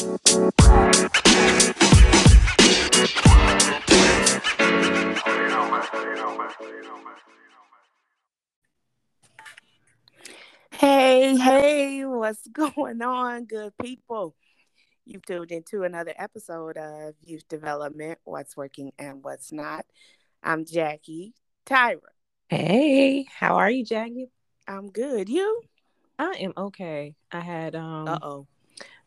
Hey, hey, what's going on, good people? You've tuned into another episode of Youth Development What's Working and What's Not. I'm Jackie Tyra. Hey, how are you, Jackie? I'm good. You? I am okay. I had um Uh oh.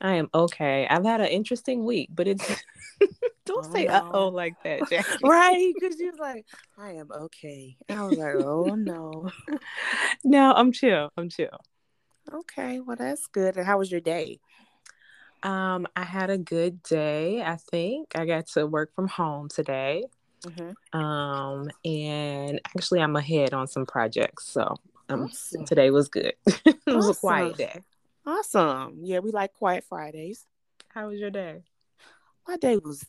I am okay. I've had an interesting week, but it's don't Oh, say no. uh oh like that, Jackie. Right? Because you was like, I am okay. I was like, oh no. no, I'm chill. I'm chill. Okay, well, that's good. And how was your day? Um, I had a good day, I think. I got to work from home today. Mm-hmm. Um, and actually I'm ahead on some projects. So um Awesome. today was good. it was a quiet day. Awesome. Yeah, we like quiet Fridays. How was your day? My day was,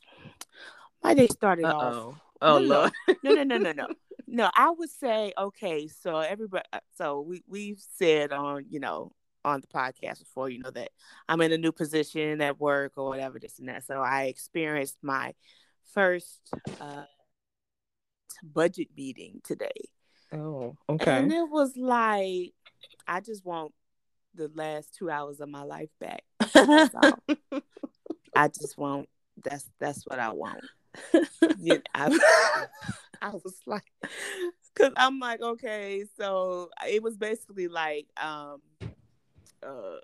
my day started Uh off oh. No, no. Lord. no, no, no, no, no. No, I would say okay. So everybody, uh, so we we've said on you know on the podcast before, you know that I'm in a new position at work or whatever this and that. So I experienced my first uh, budget meeting today, Oh, okay. and it was like I just want the last two hours of my life back. All. I just want that's that's what I want. I, I was like, because I'm like, okay, so it was basically like, um, uh,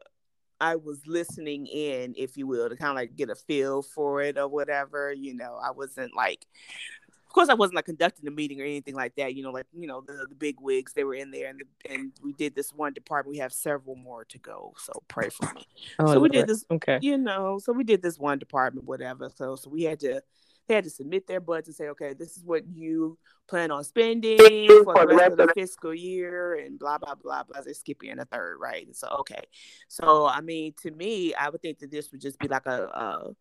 I was listening in, if you will, to kind of like get a feel for it or whatever. You know, I wasn't like, of course, I wasn't like conducting the meeting or anything like that. You know, like you know the the big wigs they were in there, and and we did this one department. We have several more to go, so pray for me Oh, so we did this Okay. you know so we did this one department whatever so so we had to they had to submit their budget and say okay this is what you plan on spending for the rest of the fiscal year and blah blah blah blah they skip in a third right and so okay so i mean to me i would think that this would just be like a, a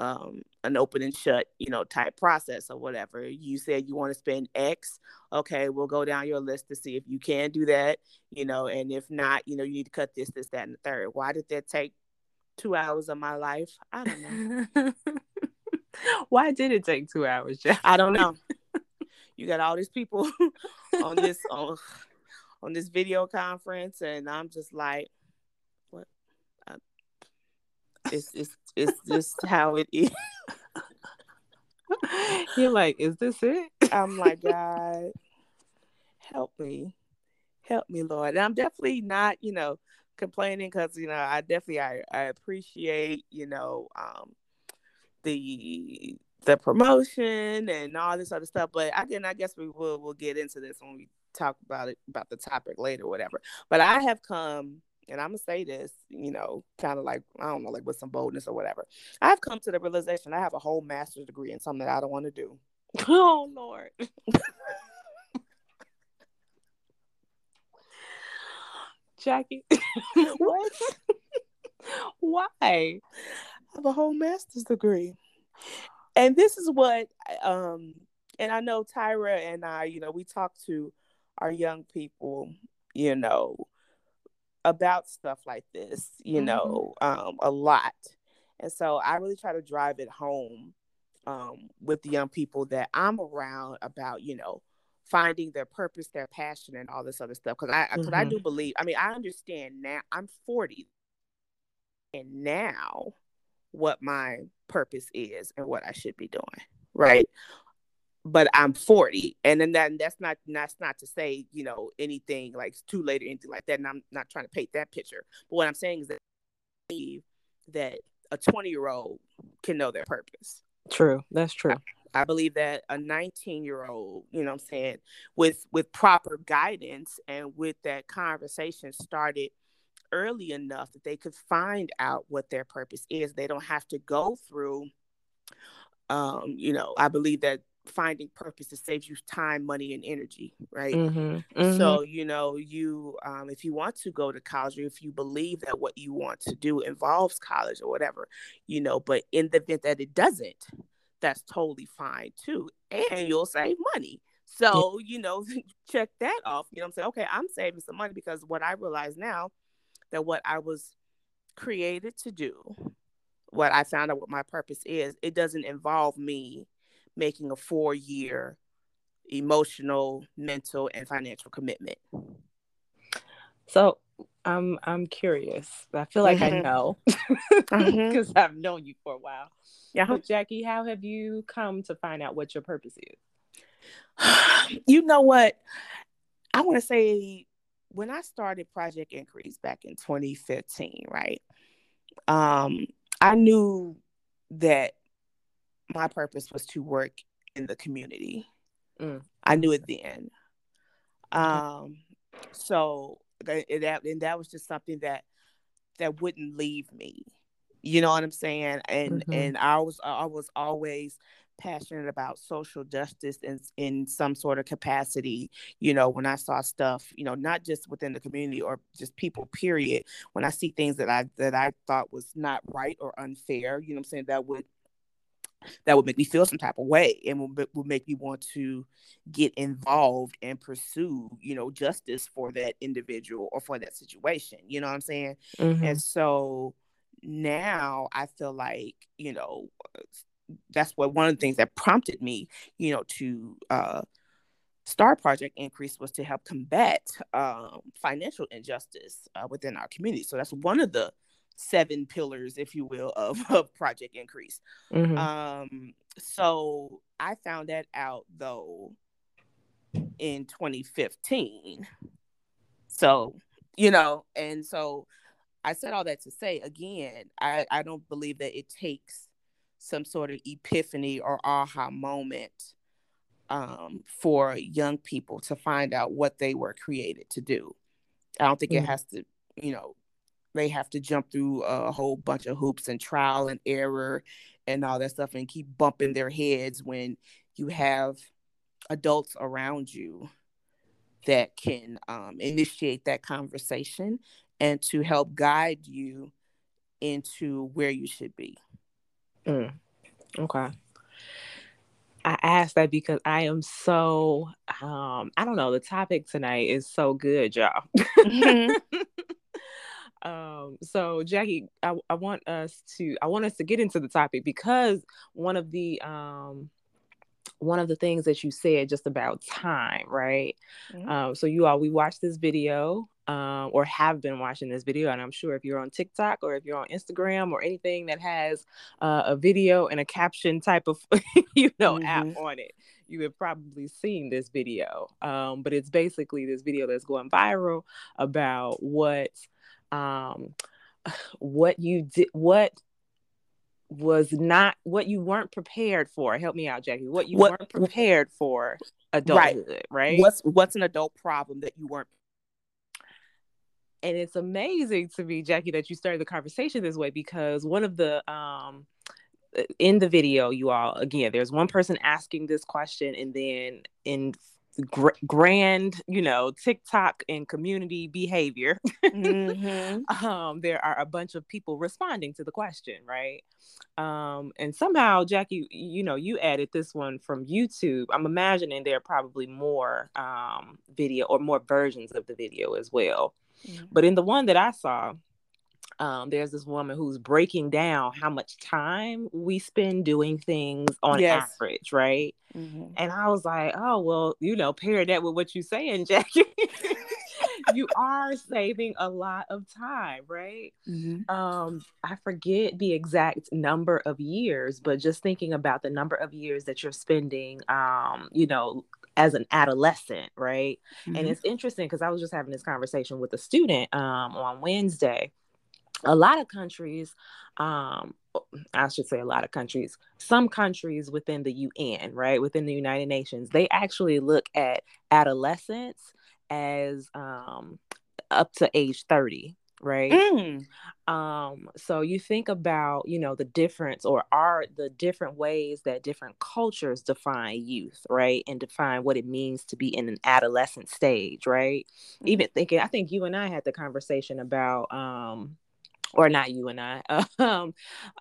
um an open and shut you know type process or whatever. You said you want to spend x okay we'll go down your list to see if you can do that you know and if not you know you need to cut this this that and the third. Why did that take two hours of my life? I don't know. Why did it take two hours, Jack? i don't know. You got all these people on this on, on this video conference and i'm just like what? Uh, it's it's it's just how it is. You're like, is this it? i'm like god help me. Help me lord. And i'm definitely not you know complaining because you know i definitely I, I appreciate you know um the the promotion and all this other stuff. But I again i guess we will we'll get into this when we talk about it about the topic later whatever. But i have come and i'm gonna say this you know kind of like i don't know like with some boldness or whatever i've come to the realization i have a whole master's degree in something that i don't want to do Oh Lord. Jackie. what Why? I have a whole master's degree. And this is what um and I know Tyra and I, you know, we talk to our young people, you know, about stuff like this, you Mhm. know, um a lot. And so I really try to drive it home um with the young people that I'm around about, you know, finding their purpose, their passion and all this other stuff cuz I cuz I Mhm. do believe, I mean, I understand now I'm 40 and now what my purpose is and what I should be doing, right? But I'm 40, and then that that's not that's not to say you know anything like too late or anything like that. And I'm not trying to paint that picture. But what I'm saying is that I believe that a 20 year old can know their purpose. True. That's true. I believe that a 19 year old, you know what I'm saying, with with proper guidance and with that conversation started early enough that they could find out what their purpose is. They don't have to go through um, you know, I believe that finding purpose it saves you time, money, and energy, right? Mm-hmm. So, you know, you um, if you want to go to college or if you believe that what you want to do involves college or whatever, you know, but in the event that it doesn't, that's totally fine too. And you'll save money. So, you know, check that off. You know what I'm saying? Okay, I'm saving some money because what I realize now that what I was created to do what I found out what my purpose is, it doesn't involve me making a four year emotional, mental, and financial commitment. So I'm I'm curious. I feel like mm-hmm. I know because mm-hmm. I've known you for a while. Yeah. But Jackie, how have you come to find out what your purpose is? you know what? I want to say when I started Project Increase back in 2015, right? Um, I knew that my purpose was to work in the community. Mm. I knew it then. Um, so that and that was just something that that wouldn't leave me. You know what I'm saying? And mm-hmm. and I was I was always passionate about social justice in in some sort of capacity you know when i saw stuff you know not just within the community or just people period when i see things that i that i thought was not right or unfair you know i'm saying that would that would make me feel some type of way and would, would make me want to get involved and pursue you know justice for that individual or for that situation you know what i'm saying mm-hmm. and so now i feel like you know that's what one of the things that prompted me you know to uh Star Project Increase was to help combat um, financial injustice uh, within our community. So that's one of the seven pillars, if you will, of, of Project Increase. Mm-hmm. Um, so I found that out though in 2015. So, you know, and so I said all that to say again, I, I don't believe that it takes some sort of epiphany or aha moment um, for young people to find out what they were created to do. I don't think mm-hmm. it has to, you know, they have to jump through a whole bunch of hoops and trial and error and all that stuff and keep bumping their heads when you have adults around you that can um, initiate that conversation and to help guide you into where you should be. Mm. Okay. I asked that because I am so um I don't know the topic tonight is so good y'all. Mm-hmm. Um, so Jackie, I, I want us to I want us to get into the topic because one of the um one of the things that you said just about time, right? Mm-hmm. Um, so you all we watched this video um, or have been watching this video, and I'm sure if you're on TikTok or if you're on Instagram or anything that has uh, a video and a caption type of you know mm-hmm. app on it, you have probably seen this video. Um, but it's basically this video that's going viral about what um, what you did, what was not what you weren't prepared for. Help me out, Jackie. What you what, weren't prepared for adulthood, right. right? What's what's an adult problem that you weren't and it's amazing to me, Jackie, that you started the conversation this way because one of the um in the video, you all again, there's one person asking this question, and then in gr- grand, you know, TikTok and community behavior, mm-hmm. um, there are a bunch of people responding to the question, right? Um, and somehow, Jackie, you know, you added this one from YouTube. I'm imagining there are probably more um, video or more versions of the video as well. Mm-hmm. But in the one that I saw, um, there's this woman who's breaking down how much time we spend doing things on yes. average, right? Mm-hmm. And I was like, oh, well, you know, pair that with what you're saying, Jackie. you are saving a lot of time, right? Mm-hmm. Um, I forget the exact number of years, but just thinking about the number of years that you're spending, um, you know, as an adolescent, right? Mm-hmm. And it's interesting because I was just having this conversation with a student um, on Wednesday a lot of countries um i should say a lot of countries some countries within the un right within the united nations they actually look at adolescence as um up to age 30 right mm. um so you think about you know the difference or are the different ways that different cultures define youth right and define what it means to be in an adolescent stage right mm. even thinking i think you and i had the conversation about um or not you and I, um,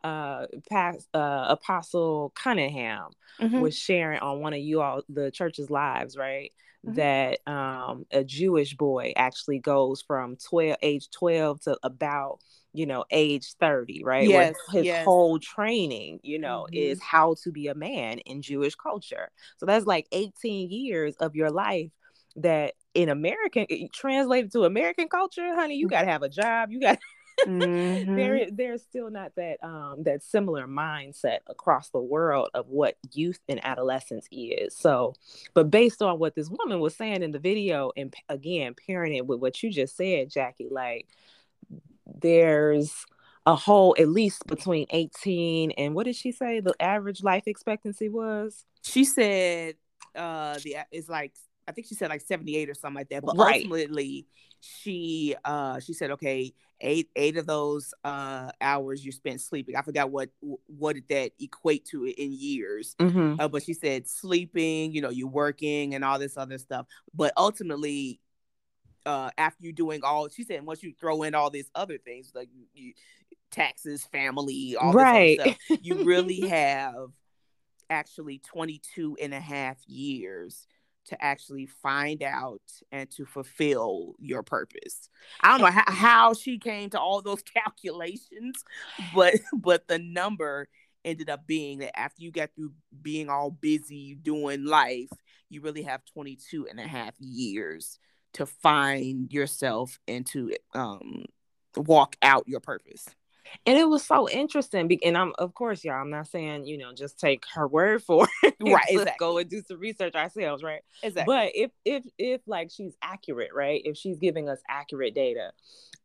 uh, past, uh, Apostle Cunningham mm-hmm. was sharing on one of you all the church's lives, right? Mm-hmm. That um, a Jewish boy actually goes from 12, age 12 to about you know, age 30, right? Yes, Where his yes. whole training, you know, Mhm. is how to be a man in Jewish culture. So that's like 18 years of your life that in American translated to American culture, honey, you gotta have a job. You got Mhm. there there's still not that um that similar mindset across the world of what youth and adolescence is so but based on what this woman was saying in the video and again pairing it with what you just said jackie like there's a whole at least between 18 and what did she say the average life expectancy was She said uh the it's like I think she said like 78 or something like that. But Right. ultimately she uh she said okay, eight eight of those uh hours you spent sleeping. I forgot what what did that equate to in years. mm-hmm. Uh, but she said sleeping, you know, you're working and all this other stuff. But ultimately, uh, after you doing all, she said once you throw in all these other things like you, taxes, family, all Right. this stuff, you really have actually 22 and a half years to actually find out and to fulfill your purpose. I don't know how, how she came to all those calculations, but but the number ended up being that after you get through being all busy doing life, you really have 22 and a half years to find yourself and to um walk out your purpose. And it was so interesting and i'm of course y'all i'm not saying you know just take her word for it Right, Let's exactly. go and do some research ourselves right Exactly. but if if if like she's accurate right if she's giving us accurate data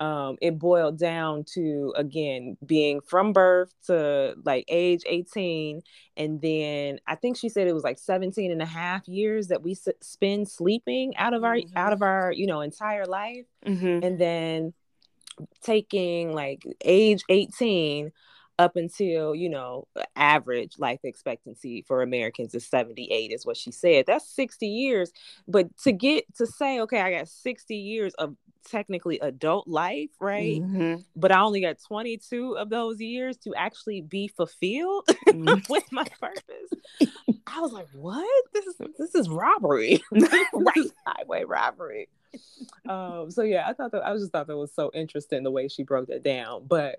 um it boiled down to again being from birth to like age 18 and then i think she said it was like 17 and a half years that we s- spend sleeping out of our Mhm. out of our you know entire life Mhm. and then taking like age 18 up until you know average life expectancy for americans is 78 is what she said. That's 60 years. But to get to say okay i got 60 years of technically adult life right Mhm. but i only got 22 of those years to actually be fulfilled Mhm. with my purpose i was like what this is this is robbery Right. Highway robbery um so yeah i thought that i just thought that was so interesting the way she broke that down but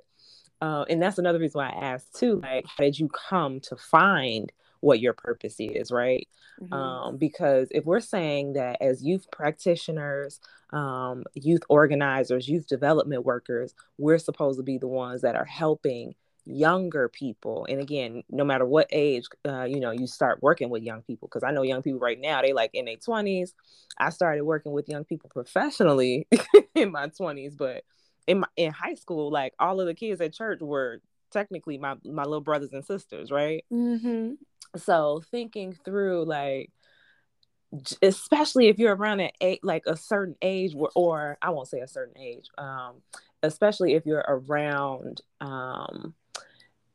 uh, and that's another reason why i asked too like how did you come to find what your purpose is right Mhm. um, because if we're saying that as youth practitioners um, youth organizers youth development workers we're supposed to be the ones that are helping younger people and again no matter what age uh, you know you start working with young people because i know young people right now they like in their 20s i started working with young people professionally in my 20s but in my in high school like all of the kids at church were technically my my little brothers and sisters right Mhm. So thinking through like especially if you're around an eight, like a certain age or, or i won't say a certain age um especially if you're around um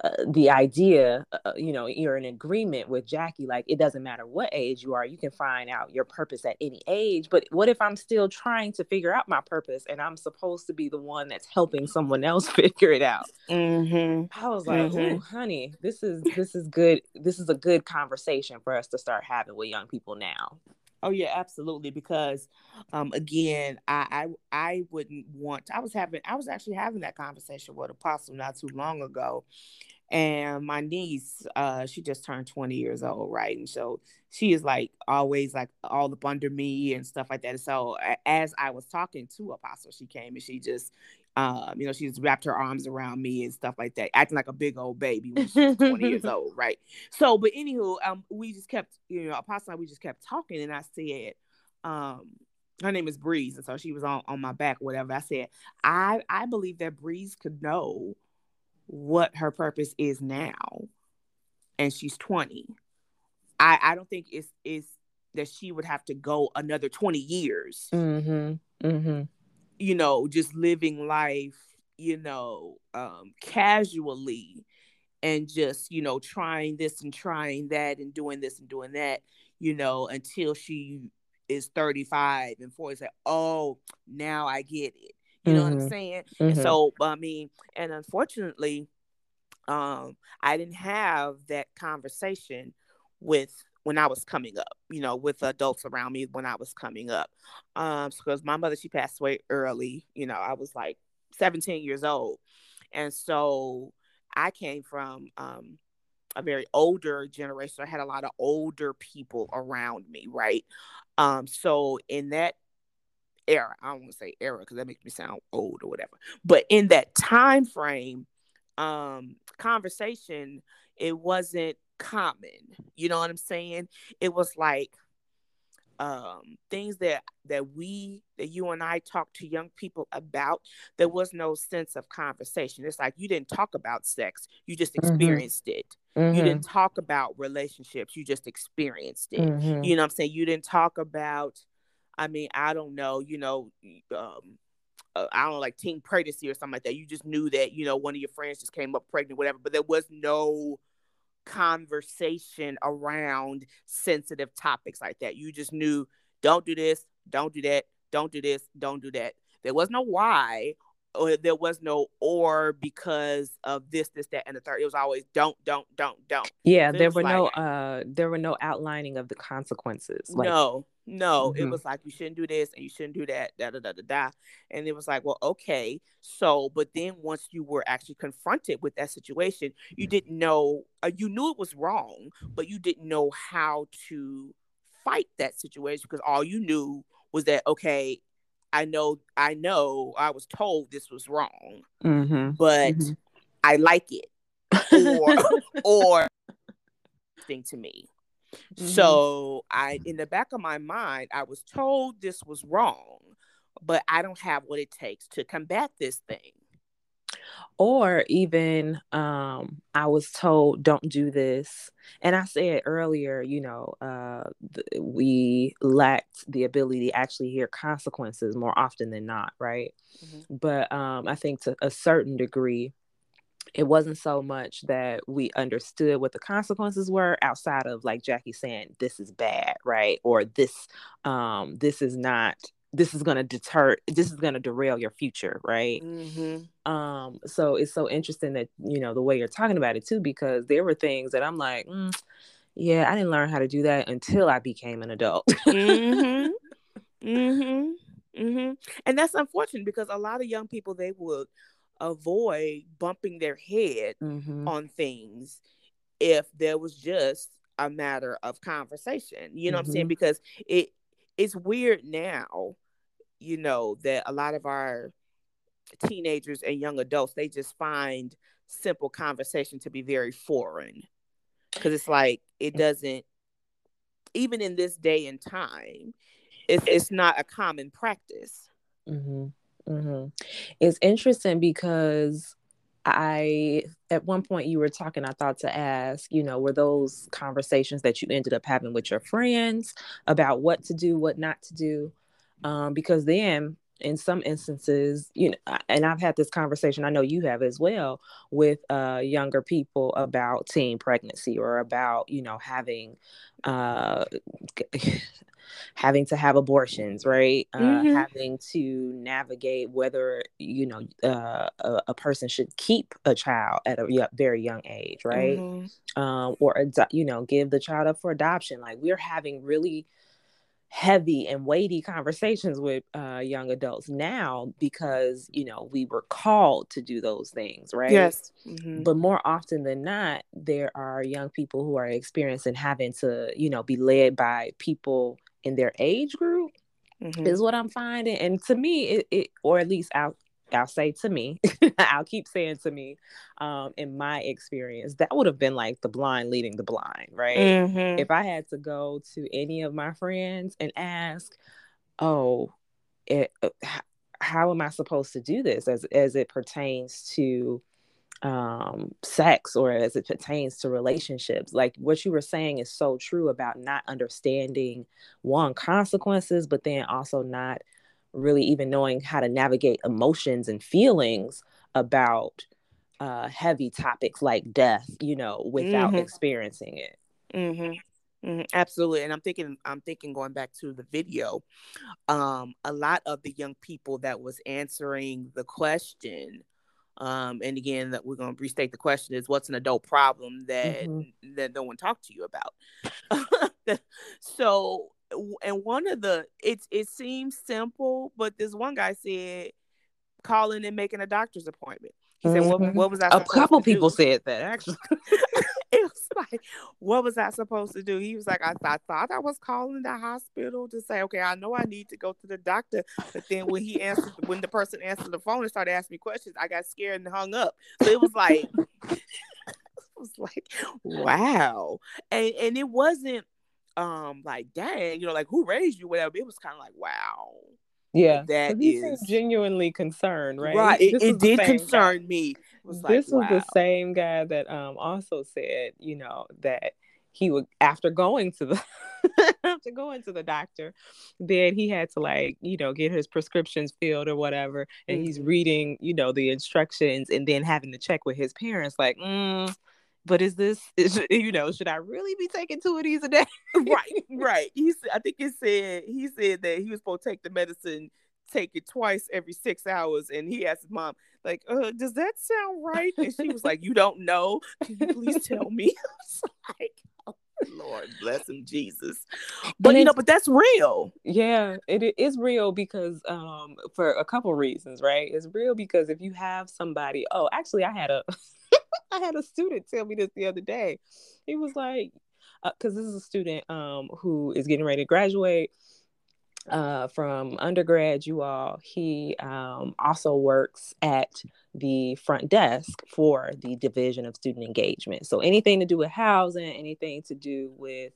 uh, the idea uh, you know you're in agreement with jackie like it doesn't matter what age you are you can find out your purpose at any age but what if i'm still trying to figure out my purpose and i'm supposed to be the one that's helping someone else figure it out Mhm. I was like, Mhm. "Ooh, honey, this is this is good. This is a good conversation for us to start having with young people now." Oh yeah, absolutely. Because um again, I, I I wouldn't want I was having I was actually having that conversation with Apostle not too long ago. And my niece, uh, she just turned 20 years old, right? And so she is like always like all up under me and stuff like that. And so as I was talking to Apostle, she came and she just um, you know, she just wrapped her arms around me and stuff like that, acting like a big old baby when she was 20 years old, right? So, but anywho, um, we just kept, you know, Apostle and I, we just kept talking, and I said, um, her name is Breeze, and so she was on on my back, whatever. I said, I I believe that Breeze could know what her purpose is now, and she's 20. I I don't think it's it's that she would have to go another 20 years Mm-hmm. Mm-hmm. you know, just living life, you know, um, casually and just, you know, trying this and trying that and doing this and doing that, you know, until she is 35 and 40 say, oh, now I get it. You know what I'm Mhm. saying? Mm-hmm. And so, I mean, and unfortunately, um, I didn't have that conversation with when I was coming up, you know, with adults around me when I was coming up. Um, because my mother, she passed away early, you know, I was like 17 years old. and so I came from um, a very older generation. I had a lot of older people around me, right? Um, so in that era, I don't want to say era because that makes me sound old or whatever, but in that time frame, um, conversation, it wasn't common. You know what I'm saying? It was like um things that that we that you and I talked to young people about there was no sense of conversation it's like you didn't talk about sex you just mm-hmm. experienced mm-hmm. it mm-hmm. you didn't talk about relationships you just experienced it mm-hmm. you know what I'm saying you didn't talk about I mean I don't know you know um uh, I don't know, like teen pregnancy or something like that. You just knew that, you know, one of your friends just came up pregnant, whatever, but there was no conversation around sensitive topics like that. You just knew don't do this, don't do that, don't do this, don't do that. There was no why or there was no or because of this, this, that, and the third. It was always don't, don't, don't, don't. Yeah, there were like, no uh there were no outlining of the consequences. Like, no, no, mm-hmm. it was like you shouldn't do this and you shouldn't do that, da da da da da. And it was like, well, okay. So, but then once you were actually confronted with that situation, you didn't know, uh, you knew it was wrong, but you didn't know how to fight that situation because all you knew was that okay, I know, I know, I was told this was wrong, mm-hmm. but mm-hmm. I like it, or or thing to me. Mm-hmm. So I, in the back of my mind, I was told this was wrong, but I don't have what it takes to combat this thing or even um, I was told don't do this. And I said earlier, you know, uh, th- we lacked the ability to actually hear consequences more often than not, right? Mm-hmm. But um, I think to a certain degree, it wasn't so much that we understood what the consequences were outside of like Jackie saying this is bad, right? Or this um this is not this is going to deter this is going to derail your future right mm-hmm. um so it's so interesting that you know the way you're talking about it too because there were things that i'm like mm, yeah i didn't learn how to do that until i became an adult mm-hmm. Mm-hmm. Mm-hmm. and that's unfortunate because a lot of young people they would avoid bumping their head mm-hmm. on things if there was just a matter of conversation you know what i'm saying mm-hmm. because it it's weird now you know, that a lot of our teenagers and young adults, they just find simple conversation to be very foreign. Because it's like, it doesn't, even in this day and time, it's, it's not a common practice. Mm-hmm. Mm-hmm. It's interesting because I, at one point, you were talking, I thought to ask, you know, were those conversations that you ended up having with your friends about what to do, what not to do? um, because then in some instances you know and i've had this conversation i know you have as well with uh, younger people about teen pregnancy or about you know having uh, having to have abortions right uh, mm-hmm. having to navigate whether you know uh, a, a, person should keep a child at a very young age right mm-hmm. um, or you know give the child up for adoption like we're having really heavy and weighty conversations with uh, young adults now because you know we were called to do those things right yes mm-hmm. but more often than not there are young people who are experiencing having to you know be led by people in their age group mm-hmm. is what i'm finding and to me it, it or at least out I'll say to me, I'll keep saying to me, um, in my experience, that would have been like the blind leading the blind, right? Mm-hmm. If I had to go to any of my friends and ask, oh, it, uh, how am I supposed to do this as as it pertains to um, sex or as it pertains to relationships. Like what you were saying is so true about not understanding one consequences, but then also not really even knowing how to navigate emotions and feelings about uh, heavy topics like death, you know, without mm-hmm. experiencing it. Mm-hmm. Mm-hmm. Absolutely, and I'm thinking, I'm thinking, going back to the video, um, a lot of the young people that was answering the question, um, and again, that we're going to restate the question is, what's an adult problem that mm-hmm. that no one talked to you about? so and one of the it's it seems simple, but this one guy said calling and making a doctor's appointment. He said, "What, Mhm. what was I?" A couple to do?" people said that actually. it was like, what was I supposed to do? He was like, I, I thought I was calling the hospital to say, okay, I know I need to go to the doctor. But then when he answered, when the person answered the phone and started asking me questions, I got scared and hung up. So it was like, it was like, wow. And and it wasn't um like, dang, you know, like who raised you, whatever. It was kind of like, wow. Yeah, That 'cause he is- genuinely concerned, right? Right. It, it did same guy. concern me. Was like, this was wow. the same guy that um also said, you know, that he would after going to the after going to the doctor, then he had to like, you know, get his prescriptions filled or whatever. And he's Mhm. reading, you know, the instructions and then having to check with his parents, like, mm, but is this is you know, should I really be taking two of these a day? right, right. He said, I think he said he said that he was supposed to take the medicine, take it twice every six hours, and he asked his mom, like, uh, does that sound right? And she was like, You don't know? Can you please tell me? Like, oh, Lord bless him, Jesus. But you know, but that's real. Yeah, it i- real because um for a couple reasons, right? It's real because if you have somebody, oh, actually I had a I had a student tell me this the other day. He was like because this is a student um who is getting ready to graduate uh from undergrad you all he um also works at the front desk for the division of student engagement so anything to do with housing anything to do with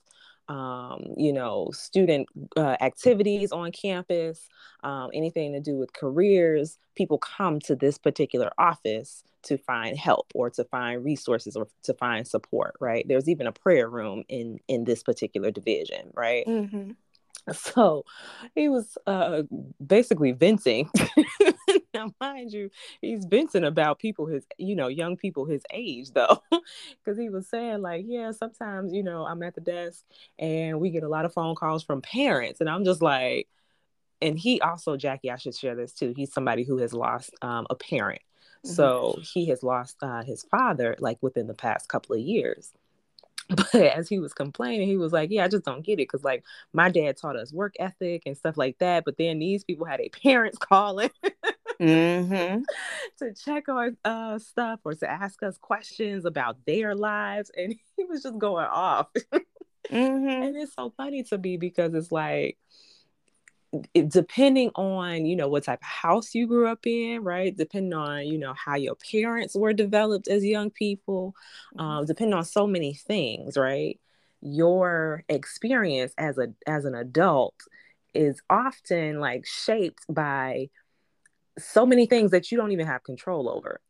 um, you know, student uh, activities on campus, um, anything to do with careers, people come to this particular office to find help or to find resources or to find support, right? There's even a prayer room in in this particular division, right? Mm-hmm. So he was uh, basically venting. now, mind you, he's venting about people his, you know, young people his age, though, because he was saying like, yeah, sometimes you know I'm at the desk and we get a lot of phone calls from parents, and I'm just like, and he also, Jackie, I should share this too. He's somebody who has lost um, a parent, Mhm. so he has lost uh, his father like within the past couple of years. But as he was complaining, he was like, Yeah, I just don't get it. Cause like my dad taught us work ethic and stuff like that. But then these people had their parents calling Mm-hmm. to check on uh, stuff or to ask us questions about their lives. And he was just going off. Mm-hmm. and it's so funny to me because it's like, it, depending on you know what type of house you grew up in right depending on you know how your parents were developed as young people um, depending on so many things right your experience as a as an adult is often like shaped by so many things that you don't even have control over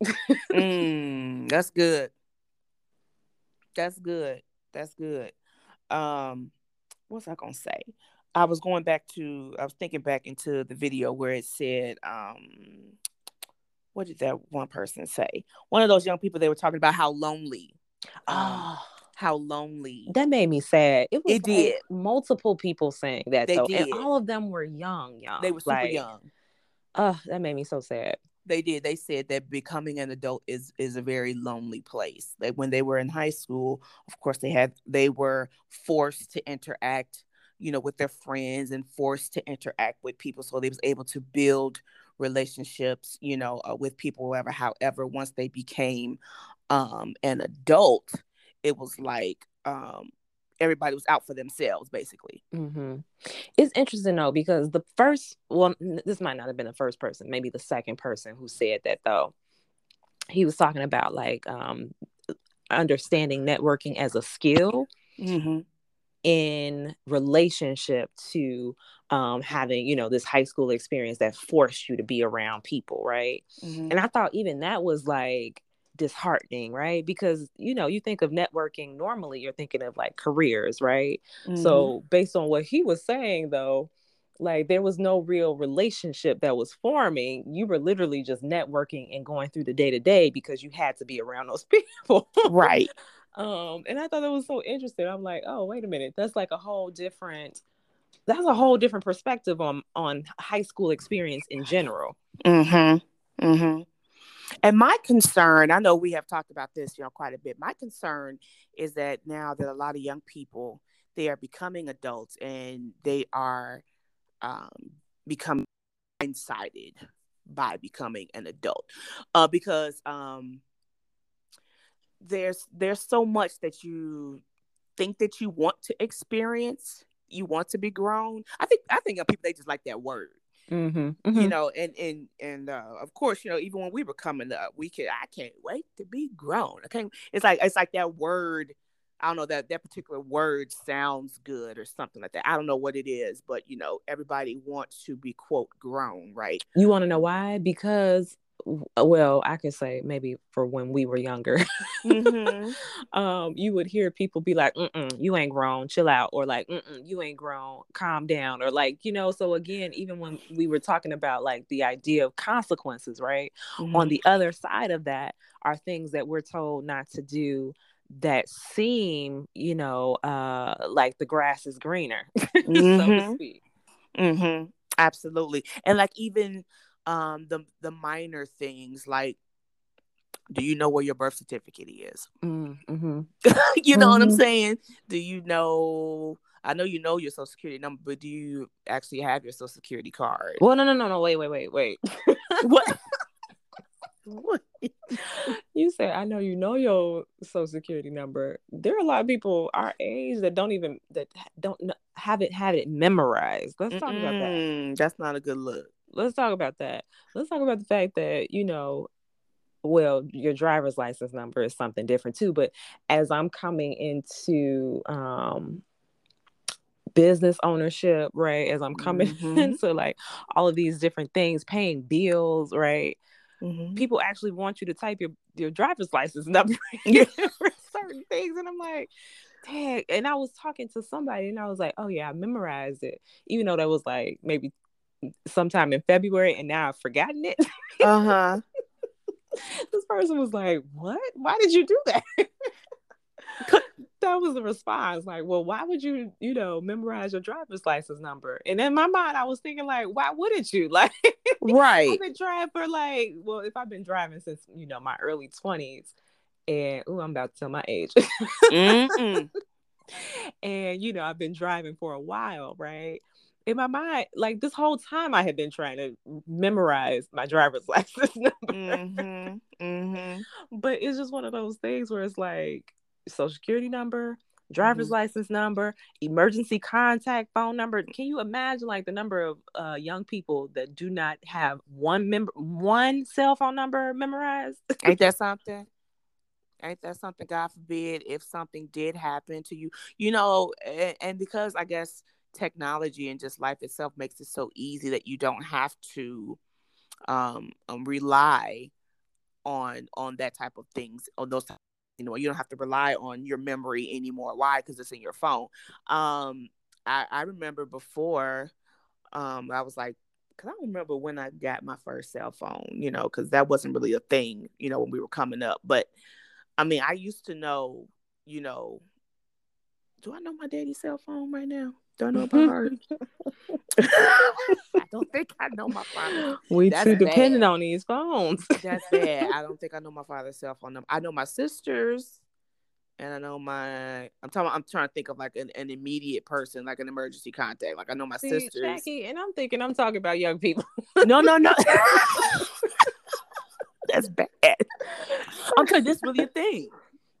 Mm, that's good. That's good. That's good. Um, what's I gonna say? I was going back to I was thinking back into the video where it said, um, what did that one person say? One of those young people they were talking about how lonely. Oh how lonely. that made me sad it was It did. multiple people saying that They though did. and all of them were young young They were super Like, young. oh that made me so sad They did. They said that becoming an adult is is a very lonely place. Like when they were in high school, of course they had they were forced to interact, you know, with their friends and forced to interact with people. So they was able to build relationships, you know, uh, with people whoever. However, once they became um an adult, it was like um everybody was out for themselves, basically. hmm It's interesting though because the first, well, this might not have been the first person, maybe the second person who said that though. He was talking about like um, understanding networking as a skill Mm-hmm. In relationship to um, having you know this high school experience that forced you to be around people, right? Mm-hmm. And I thought even that was like disheartening, right? Because you know you think of networking normally, you're thinking of like careers, right? Mm-hmm. So based on what he was saying though, like there was no real relationship that was forming. You were literally just networking and going through the day to day because you had to be around those people. right. Um and I thought that was so interesting. I'm like, "Oh, wait a minute. That's like a whole different that's a whole different perspective on on high school experience in general." Mm-hmm. Mm-hmm. And my concern, I know we have talked about this, you know, quite a bit. My concern is that now that a lot of young people they are becoming adults and they are um, becoming blindsided by becoming an adult uh, because um, there's there's so much that you think that you want to experience. You want to be grown. I think i think people they just like that word. Mm-hmm, mm-hmm. you know and and and uh, of course you know even when we were coming up we could i can't wait to be grown. I can't it's like it's like that word i don't know that that particular word sounds good or something like that. I don't know what it is but you know everybody wants to be quote grown right? You want to know why? Because well i can say maybe for when we were younger mm-hmm. um you would hear people be like you ain't grown chill out or like you ain't grown calm down or like you know so again even when we were talking about like the idea of consequences right mm-hmm. on the other side of that are things that we're told not to do that seem you know uh like the grass is greener mm-hmm. so to mm-hmm. speak mm-hmm. absolutely and like even um the the minor things like do you know where your birth certificate is? Mm, mm-hmm. you know mm-hmm. what i'm mm-hmm. saying? Do you know i know you know your social security number but do you actually have your social security card? Well no no no no wait wait wait wait. What? What? You say i know you know your social security number. There are a lot of people our age that don't even that don't have it have it memorized. Let's talk Mm-mm, about that. That's not a good look let's talk about that. Let's talk about the fact that, you know, well, your driver's license number is something different too. But as I'm coming into um, business ownership, right? As I'm coming mm-hmm. into like all of these different things, paying bills, right? Mm-hmm. People actually want you to type your, your driver's license number for certain things. And I'm like, dang. And I was talking to somebody and I was like, oh yeah, I memorized it. Even though that was like maybe sometime in February and now I've forgotten it. Uh-huh. this person was like, What? Why did you do that? that was the response. Like, well, why would you, you know, memorize your driver's license number? And in my mind, I was thinking, like, why wouldn't you? Like, right. I've been driving for like, well, if I've been driving since, you know, my early 20s, and oh, I'm about to tell my age. and, you know, I've been driving for a while, right? In my mind, like this whole time, I had been trying to memorize my driver's license number. Mm-hmm, mm-hmm. But it's just one of those things where it's like social security number, driver's mm-hmm. license number, emergency contact phone number. Can you imagine like the number of uh, young people that do not have one member, one cell phone number memorized? Ain't that something? Ain't that something? God forbid if something did happen to you, you know, and, and because I guess technology and just life itself makes it so easy that you don't have to um, um rely on on that type of things on those you know you don't have to rely on your memory anymore. Why? Because it's in your phone. Um i i remember before um i was like because i don't remember when i got my first cell phone you know because that wasn't really a thing you know when we were coming up. But i mean i used to know you know do i know my daddy's cell phone right now don't know about her. I don't think I know my father. We That's too bad. dependent on these phones. That's bad. I don't think I know my father's cell phone number. I know my sister's, and I know my. I'm talking. I'm trying to think of like an, an immediate person, like an emergency contact. Like I know my See, sister's. Jackie, and I'm thinking I'm talking about young people. no, no, no. That's bad. I'm telling this really a thing.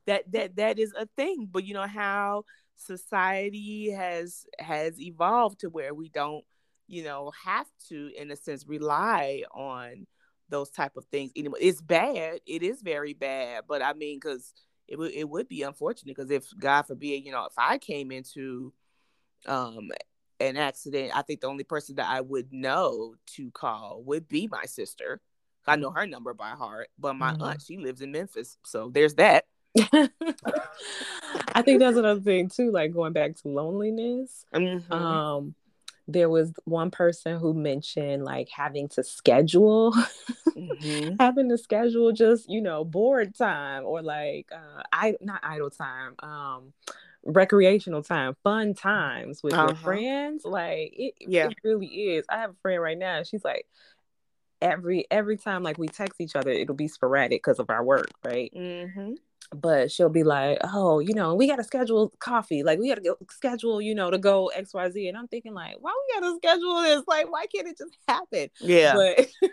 That that that is a thing. But you know how society has has evolved to where we don't you know have to in a sense rely on those type of things anymore it's bad it is very bad but i mean because it would it would be unfortunate because if god forbid you know if i came into um an accident i think the only person that i would know to call would be my sister i know her number by heart but my mm-hmm. aunt she lives in memphis so there's that I think that's another thing too, like going back to loneliness. Mm-hmm. Um, there was one person who mentioned like having to schedule, mm-hmm. having to schedule just you know bored time or like uh, I not idle time, um, recreational time, fun times with uh-huh. your friends. Like it, yeah. it really is. I have a friend right now. She's like every every time like we text each other, it'll be sporadic because of our work, right? Mm-hmm but she'll be like, "Oh, you know, we got to schedule coffee. Like, we got to schedule, you know, to go X, Y, Z." And I'm thinking, like, why we got to schedule this? Like, why can't it just happen? Yeah. But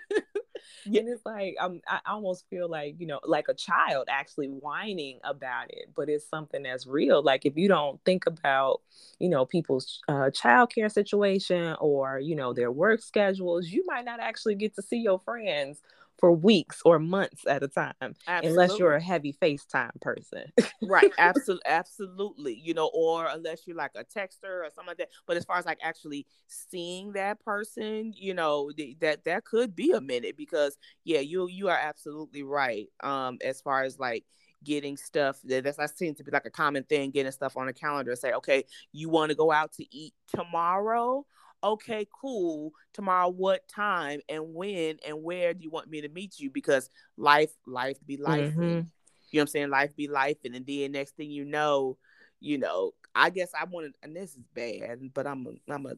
yeah. and it's like I'm, I almost feel like you know like a child actually whining about it but it's something that's real like if you don't think about you know people's uh, child care situation or you know their work schedules you might not actually get to see your friends for weeks or months at a time absolutely. unless you're a heavy FaceTime person. right. Absolutely. Absolutely. You know, or unless you're like a texter or something like that. But as far as like actually seeing that person, you know, th- that that could be a minute because yeah, you you are absolutely right. Um, as far as like getting stuff that that's that seems to be like a common thing, getting stuff on a calendar. Say, okay, you want to go out to eat tomorrow? Okay, cool. Tomorrow, what time and when and where do you want me to meet you? Because life, life be life. Mm-hmm. You know what I'm saying? Life be life. And then next thing you know, you know, I guess I wanted, and this is bad, but I'm a, I'm a,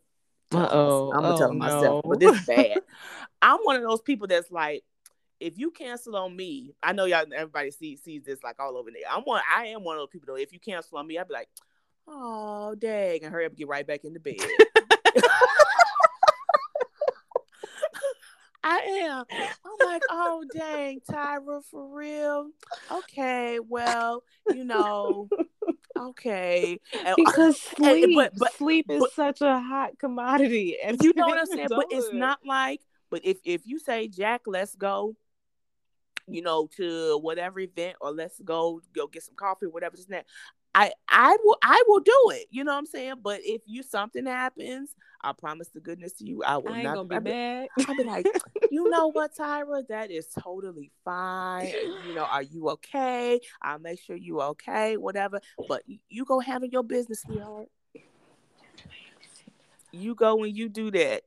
Uh-oh. I'm gonna oh, tell myself, no. but this is bad. I'm one of those people that's like, if you cancel on me, I know y'all, everybody sees sees this like all over there. I'm one, I am one of those people though. If you cancel on me, I'd be like, oh dang, and hurry up, and get right back into bed. I am. I'm like, oh dang, Tyra, for real. Okay, well, you know, okay. Because sleep, and, but, but, sleep is but, such a hot commodity, and you know what I'm saying. But it's not like. But if if you say, Jack, let's go, you know, to whatever event, or let's go go get some coffee, whatever, just that. I I will I will do it. You know what I'm saying? But if you something happens, I promise the goodness to you, I will I not gonna be I'll mad. I'll be like, you know what, Tyra, that is totally fine. You know, are you okay? I'll make sure you okay, whatever. But you go handle your business, sweetheart. You go when you do that.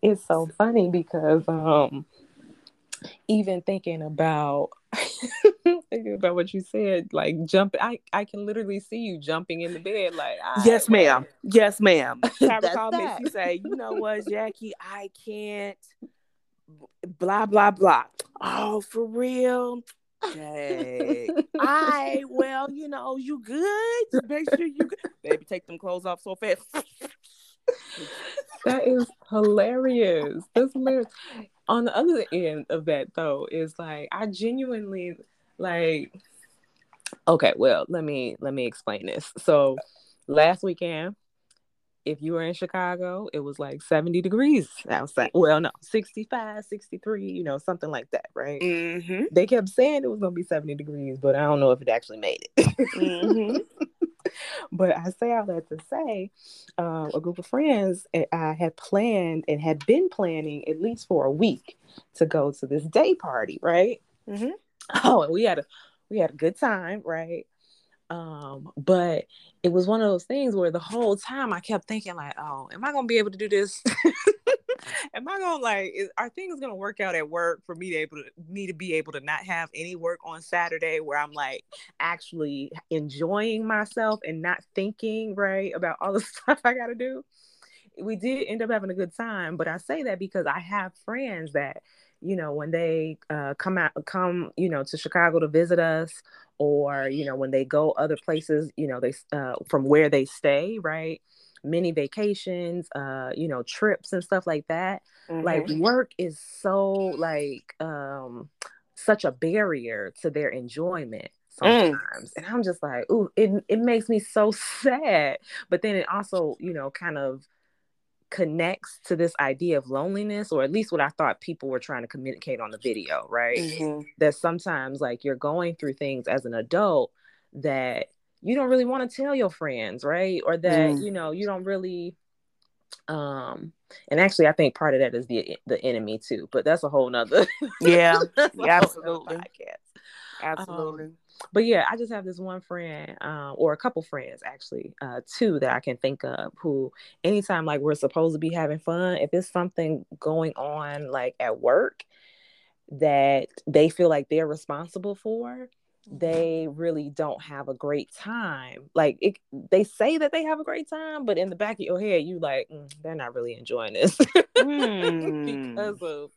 It's so funny because um even thinking about thinking about what you said, like jumping, I, I can literally see you jumping in the bed, like yes, ma'am, yes, ma'am. Tyra called me. She say, you know what, Jackie, I can't. Blah blah blah. Oh, for real. Dang. I well, you know, you good. Make sure you good. Baby, take them clothes off so fast. that is hilarious. That's hilarious on the other end of that though is like I genuinely like okay, well, let me let me explain this. So last weekend if you were in Chicago, it was like 70 degrees outside. Well, no, 65, 63, you know, something like that, right? Mm-hmm. They kept saying it was going to be 70 degrees, but I don't know if it actually made it. mm-hmm. but I say all that to say, uh, a group of friends eh, I had planned and had been planning at least for a week to go to this day party, right? Mm-hmm. Oh, and we had a we had a good time, right? Um, but it was one of those things where the whole time I kept thinking like, oh, am I gonna be able to do this? am I gonna like is, are things gonna work out at work for me to able to me to be able to not have any work on Saturday where I'm like actually enjoying myself and not thinking right about all the stuff I gotta do? We did end up having a good time, but I say that because I have friends that you know when they uh, come out come you know to chicago to visit us or you know when they go other places you know they uh, from where they stay right mini vacations, uh, you know, trips and stuff like that. Mm-hmm. Like work is so like um such a barrier to their enjoyment mm. sometimes. Mm. And I'm just like, ooh, it it makes me so sad. But then it also, you know, kind of connects to this idea of loneliness or at least what i thought people were trying to communicate on the video right mm-hmm. that sometimes like you're going through things as an adult that you don't really want to tell your friends, right? Or that, mm. you know, you don't really um and actually I think part of that is the the enemy too, but that's a whole nother Yeah. yeah absolutely. Absolutely. Um, but yeah, I just have this one friend, uh, or a couple friends actually, uh, two that I can think of who anytime like we're supposed to be having fun, if it's something going on like at work that they feel like they're responsible for, they really don't have a great time. Like it, they say that they have a great time, but in the back of your head, you like mm, they're not really enjoying this mm. because of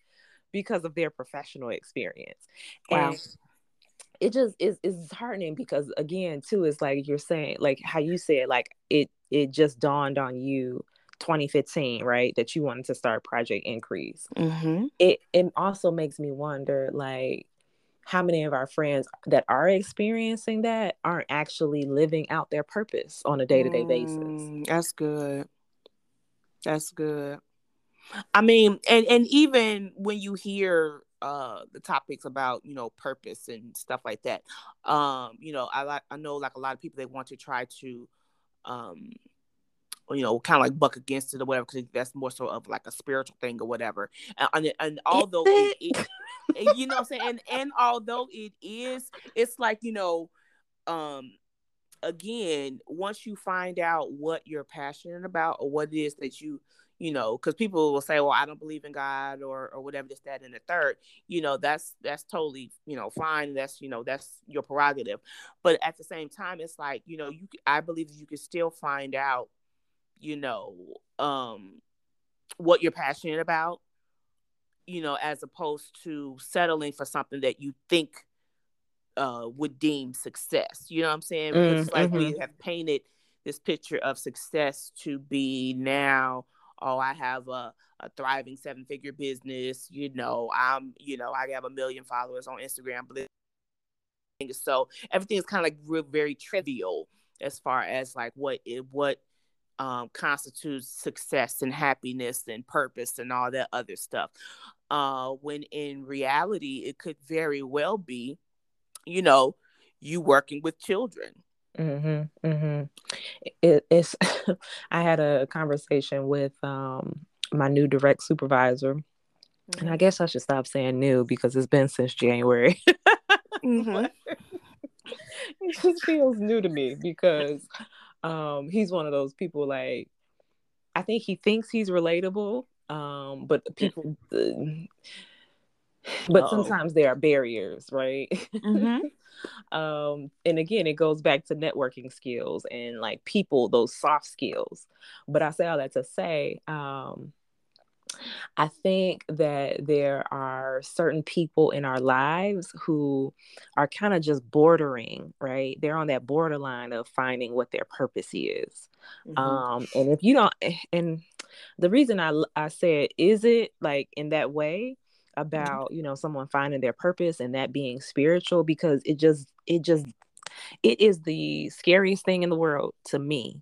because of their professional experience. Wow. And it just is is disheartening because again, too, it's like you're saying, like how you said, like it it just dawned on you 2015, right? That you wanted to start Project Increase. Mm-hmm. It it also makes me wonder, like, how many of our friends that are experiencing that aren't actually living out their purpose on a day to day basis. Mm, that's good. That's good. I mean, and and even when you hear uh the topics about you know purpose and stuff like that, um, you know, I like I know like a lot of people they want to try to, um, you know, kind of like buck against it or whatever because that's more so of like a spiritual thing or whatever. And and, and although it, it, it, you know, I'm saying, and and although it is, it's like you know, um again, once you find out what you're passionate about or what it is that you you know, because people will say, "Well, I don't believe in God," or or whatever this, that, and the third. You know, that's that's totally you know fine. That's you know that's your prerogative. But at the same time, it's like you know you I believe that you can still find out, you know, um, what you're passionate about. You know, as opposed to settling for something that you think uh, would deem success. You know what I'm saying? Mm, like mhm. we have painted this picture of success to be now oh i have a, a thriving seven figure business you know i'm you know i have a million followers on instagram so everything is kind of like real, very trivial as far as like what it what um, constitutes success and happiness and purpose and all that other stuff uh, when in reality it could very well be you know you working with children Mm-hmm, mm-hmm. It, it's. I had a conversation with um my new direct supervisor, and I guess I should stop saying new because it's been since January. Mhm. it just feels new to me because um he's one of those people like I think he thinks he's relatable, um, but people. uh, but Uh-oh. sometimes there are barriers, right? Mhm. um and again it goes back to networking skills and like people those soft skills but i say all that to say um i think that there are certain people in our lives who are kind of just bordering right? They're on that borderline of finding what their purpose is. Mhm. um and if you don't and the reason i i said is it like in that way about you know someone finding their purpose and that being spiritual? Because it just it just it is the scariest thing in the world to me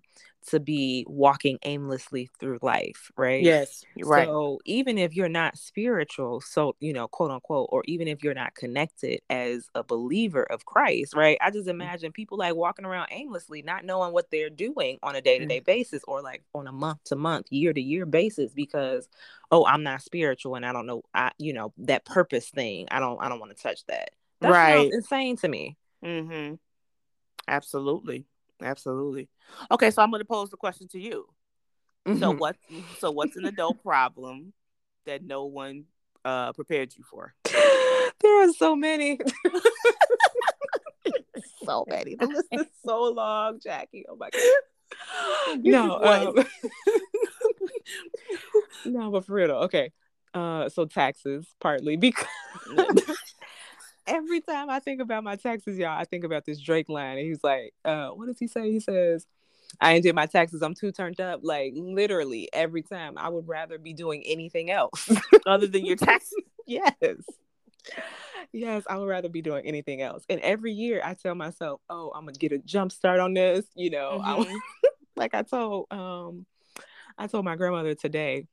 to be walking aimlessly through life right yes right so even if you're not spiritual, so you know, quote unquote, or even if you're not connected as a believer of Christ, right? I just imagine people like walking around aimlessly, not knowing what they're doing on a day to day basis or like on a month to month, year to year basis because oh, I'm not spiritual and I don't know I you know, that purpose thing. I don't I don't want to touch that. That Right. insane to me. Mm-hmm. Absolutely. Absolutely. Okay, so I'm going to pose the question to you. So Mhm. what? So what's an adult problem that no one uh prepared you for? there are so many. so many. The list is so long, Jackie. Oh my god. no, um, no, but for real though. Okay. Uh, so taxes partly because every time I think about my taxes, y'all, I think about this Drake line, and he's like, uh, what does he say? He says, "I ain't did my taxes. I'm too turned up." Like literally every time, I would rather be doing anything else. Other than your taxes? yes. Yes, I would rather be doing anything else. And every year I tell myself, oh, I'm gonna get a jump start on this. You know, I- Mhm. like I told um I told my grandmother today.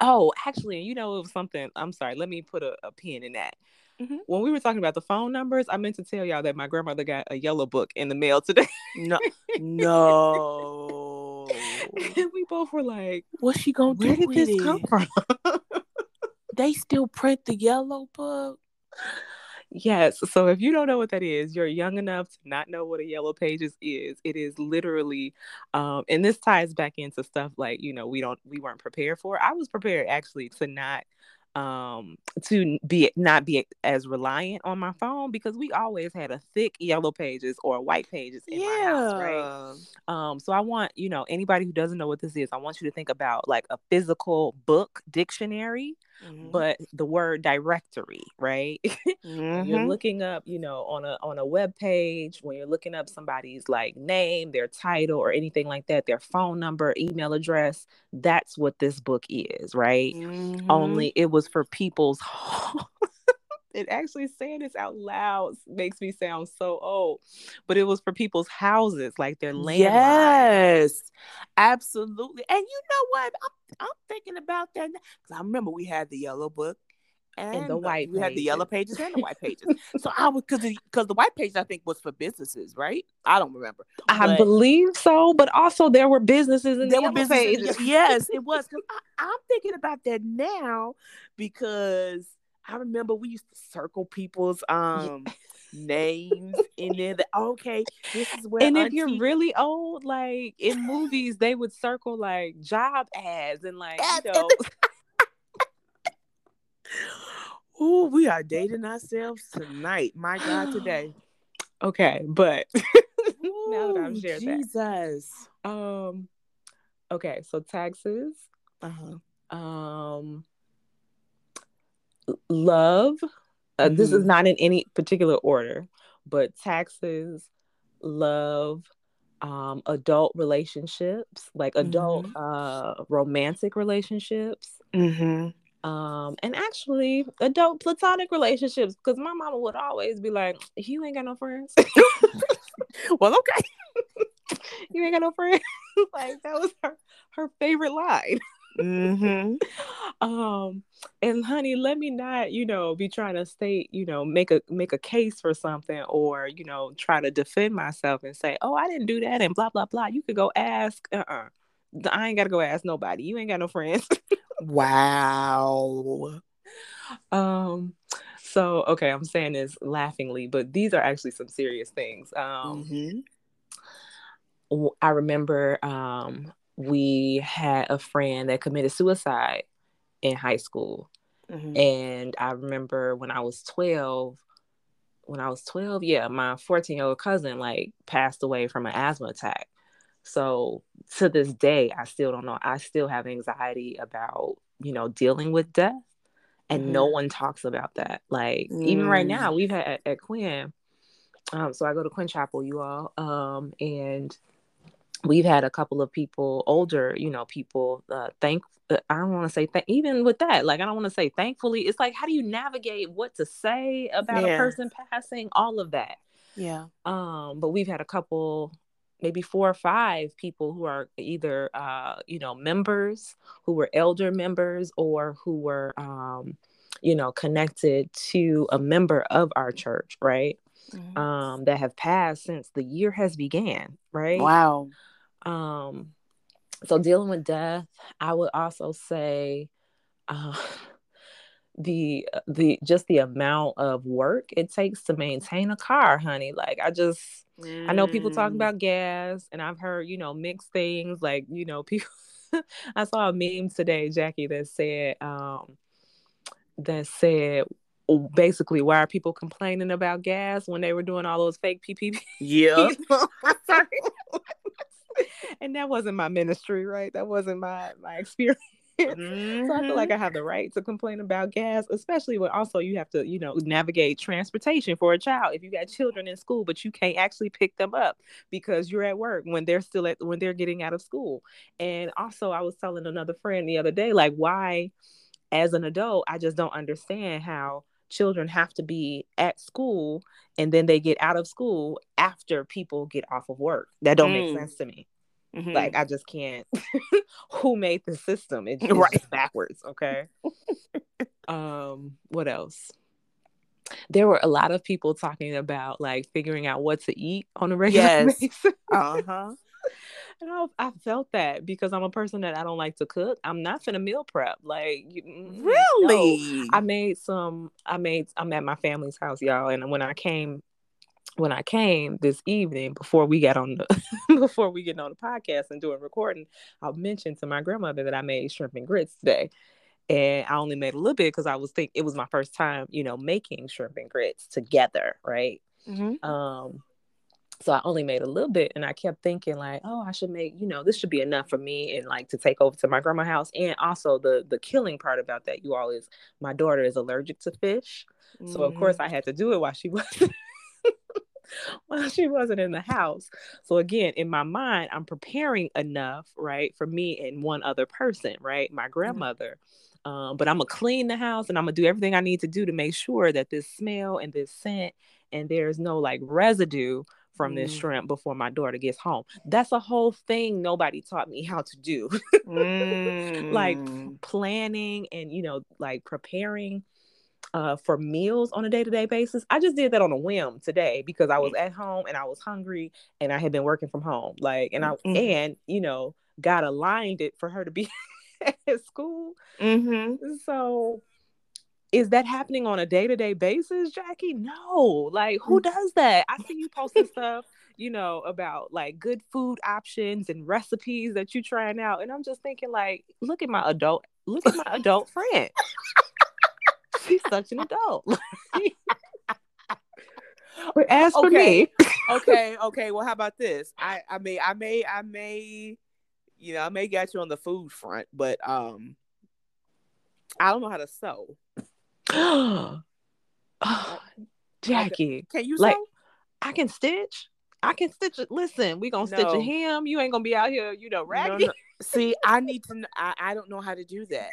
Oh, actually, you know, it was something. I'm sorry, let me put a, a pin in that. Mhm. When we were talking about the phone numbers, I meant to tell y'all that my grandmother got a yellow book in the mail today. No. No. and we both were like, What's she gonna where do did with this come from? They still print the yellow book. Yes. So if you don't know what that is, you're young enough to not know what a yellow pages is. It is literally, um, and this ties back into stuff like you know we don't we weren't prepared for. I was prepared actually to not um to be not be as reliant on my phone because we always had a thick yellow pages or white pages in my house right? Um so i want you know anybody who doesn't know what this is i want you to think about like a physical book dictionary mm-hmm. but the word directory, right? Mm-hmm. you're looking up, you know, on a on a web page, when you're looking up somebody's like name, their title, or anything like that, their phone number, email address, that's what this book is, right? Mhm. Only it was for people's it actually saying this out loud makes me sound so old, but it was for people's houses, like their landline. Yes, absolutely. And you know what? I'm, I'm thinking about that because I remember we had the yellow book and, the white We had the yellow pages. and the white pages. so I was because because the white page I think was for businesses, right? I don't remember. I But believe so, but also there were businesses in there the were businesses. pages. Yes, it was. I'm thinking about that now because I remember we used to circle people's um names in there. That okay, this is where. and if you're really old, like in movies, they would circle like job ads and like Ads you know, Ooh, we are dating ourselves tonight. My God, today. okay, but Now that I've Ooh, shared that. Jesus. um, okay, so taxes, Uh-huh. um, love. Uh, This is Mhm. not in any particular order, but taxes, love, um, adult relationships, like adult uh, romantic relationships, Mm-hmm. um, and actually adult platonic relationships. Because my mama would always be like, "You ain't got no friends. Well, okay. you ain't got no friends." like that was her her favorite line. Mm-hmm. um and honey let me not you know be trying to state you know make a make a case for something or you know try to defend myself and say oh i didn't do that and blah blah blah you could go ask uh-uh i ain't gotta go ask nobody you ain't got no friends Wow. um so okay i'm saying this laughingly but these are actually some serious things um Mhm. w- I remember um, we had a friend that committed suicide in high school. Mhm. And I remember when I was 12, when I was 12, yeah, my 14 year old cousin like passed away from an asthma attack. So to this day, I still don't know. I still have anxiety about, you know, dealing with death. And no one talks about that. Like even right Mm. now, we've had at, at Quinn. Um, so I go to Quinn Chapel, you all. Um, and we've had a couple of people, older, you know, people, uh, thank, uh, I don't want to say, th- even with that, like, I don't want to say thankfully, it's like, how do you navigate what to say about a person passing, all of that. Yeah. Um, but we've had a couple, maybe four or five people who are either, uh, you know, members who were elder members or who were, um, you know, connected to a member of our church, right? Mhm. Um, that have passed since the year has began, right? Wow. um so dealing with death i would also say uh the the just the amount of work it takes to maintain a car honey like i just i know people talk Mm. about gas and i've heard you know mixed things like you know people i saw a meme today jackie that said um that said basically why are people complaining about gas when they were doing all those fake ppp Yeah. And that wasn't my ministry, right? That wasn't my my experience. So I feel like mm-hmm. I have the right to complain about gas, especially when also you have to, you know, navigate transportation for a child. If you got children in school, but you can't actually pick them up because you're at work when they're still at when they're getting out of school. And also I was telling another friend the other day, like why as an adult, I just don't understand how children have to be at school and then they get out of school after people get off of work. That don't Mm. make sense to me. Mhm. Like I just can't. Who made the system? It, it's Right. backwards. Okay. um. What else? There were a lot of people talking about like figuring out what to eat on a regular Yes. basis. And I, I felt that because I'm a person that I don't like to cook. I'm not finna meal prep. Like, you, mm, no. Really? I made some. I made. I'm at my family's house, y'all. And when I came, when I came this evening before we got on the before we get on the podcast and doing recording, I mentioned to my grandmother that I made shrimp and grits today. And I only made a little bit because I was think it was my first time, you know, making shrimp and grits together, right? Mhm. Um, so I only made a little bit and I kept thinking like, oh, I should make, you know, this should be enough for me and like to take over to my grandma's house. And also the the killing part about that, you all is my daughter is allergic to fish. Mm-hmm. So of course I had to do it while she was while she wasn't in the house. So again, in my mind, I'm preparing enough, right, for me and one other person, right? My grandmother. Mm-hmm. Um, but I'm gonna clean the house and I'm gonna do everything I need to do to make sure that this smell and this scent and there's no like residue from mm. this shrimp before my daughter gets home. That's a whole thing nobody taught me how to do. mm. Like planning and you know, like preparing uh, for meals on a day-to-day basis. I just did that on a whim today because I was at home and I was hungry and I had been working from home. Like and I mm-hmm. and you know, God aligned it for her to be at school. Mm-hmm. So is that happening on a day-to-day basis jackie? No like who mm. does that? I see you posting stuff you know about like good food options and recipes that you're trying out and i'm just thinking like look at my adult look at my adult friend. She's such an adult. But as for okay. me okay okay well how about this? I i mean i may i may you know i may get you on the food front but um i don't know how to sew oh, oh Jackie, can you like? Sew? I can stitch. I can stitch it. Listen, we gonna no. stitch a hem. You ain't gonna be out here, you know, raggedy. No, no. See, I need to. I, I don't know how to do that.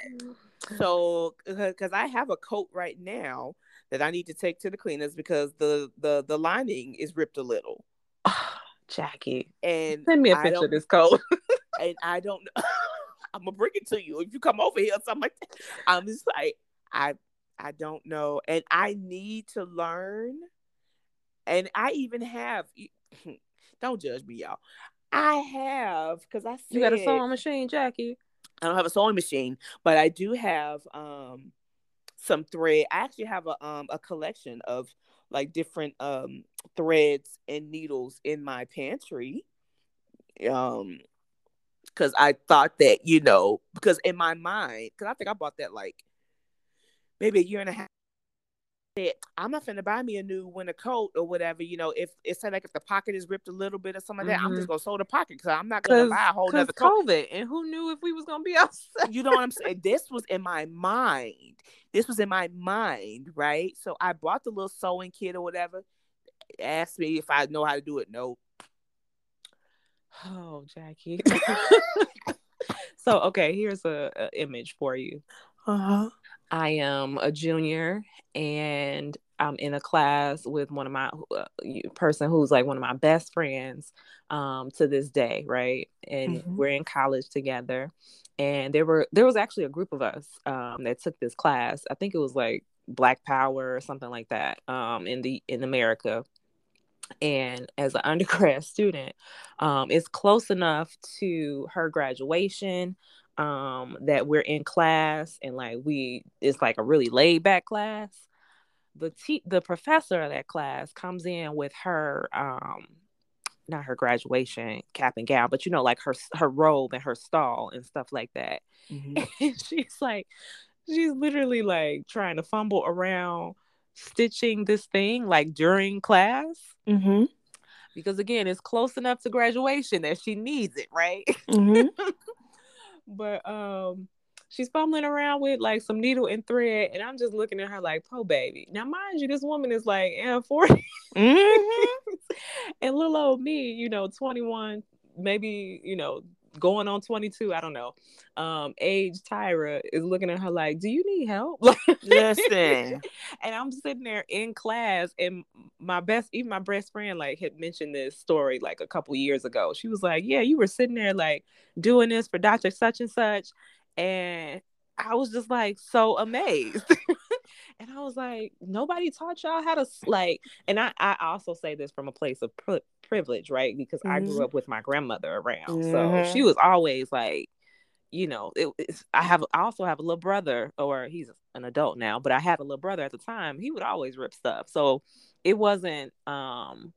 So, because I have a coat right now that I need to take to the cleaners because the the the lining is ripped a little. Jackie, and send me a picture of this coat. and I don't. I'm gonna bring it to you if you come over here. Something like that. I'm just like I I don't know. And I need to learn. And I even have, don't judge me, y'all. I have, because I said, You got a sewing machine, Jackie? I don't have a sewing machine, but I do have um some thread. I actually have a um a collection of like different um threads and needles in my pantry. Um because I thought that, you know, because in my mind, because I think I bought that like maybe a year and a half said, I'm not gonna buy me a new winter coat or whatever. You know, if it's like if the pocket is ripped a little bit or something like that, mm-hmm. I'm just mm-hmm. gonna sew the pocket because I'm not gonna buy a whole other coat. COVID, and who knew if we was gonna be outside? You know what I'm saying? this was in my mind. This was in my mind, right? So I bought the little sewing kit or whatever. Asked me if I know how to do it. No. Oh, Jackie. so okay, here's a, a image for you. Uh huh I am a junior and I'm in a class with one of my uh, person who's like one of my best friends um, to this day, right? And mm-hmm. we're in college together. And there were there was actually a group of us um, that took this class. I think it was like Black Power or something like that um, in the in America. And as an undergrad student, um, it's close enough to her graduation um that we're in class and like we it's like a really laid back class the te- the professor of that class comes in with her um not her graduation cap and gown but you know like her her robe and her stall and stuff like that mm-hmm. and she's like she's literally like trying to fumble around stitching this thing like during class mm-hmm. because again it's close enough to graduation that she needs it right mm-hmm. but um she's fumbling around with like some needle and thread and i'm just looking at her like po baby now mind you this woman is like yeah, 40 mm-hmm. and little old me you know 21 maybe you know going on 22 i don't know. Um age tyra is looking at her like do you need help? Listen. And i'm sitting there in class and my best even my best friend like had mentioned this story like a couple years ago. She was like yeah you were sitting there like doing this for dr such and such and i was just like so amazed. And i was like nobody taught y'all how to like and i i also say this from a place of pri- privilege right because mm-hmm. i grew mm-hmm. up with my grandmother around mm-hmm. so she was always like you know it, i have i also have a little brother or he's an adult now but i had a little brother at the time he would always rip stuff so it wasn't um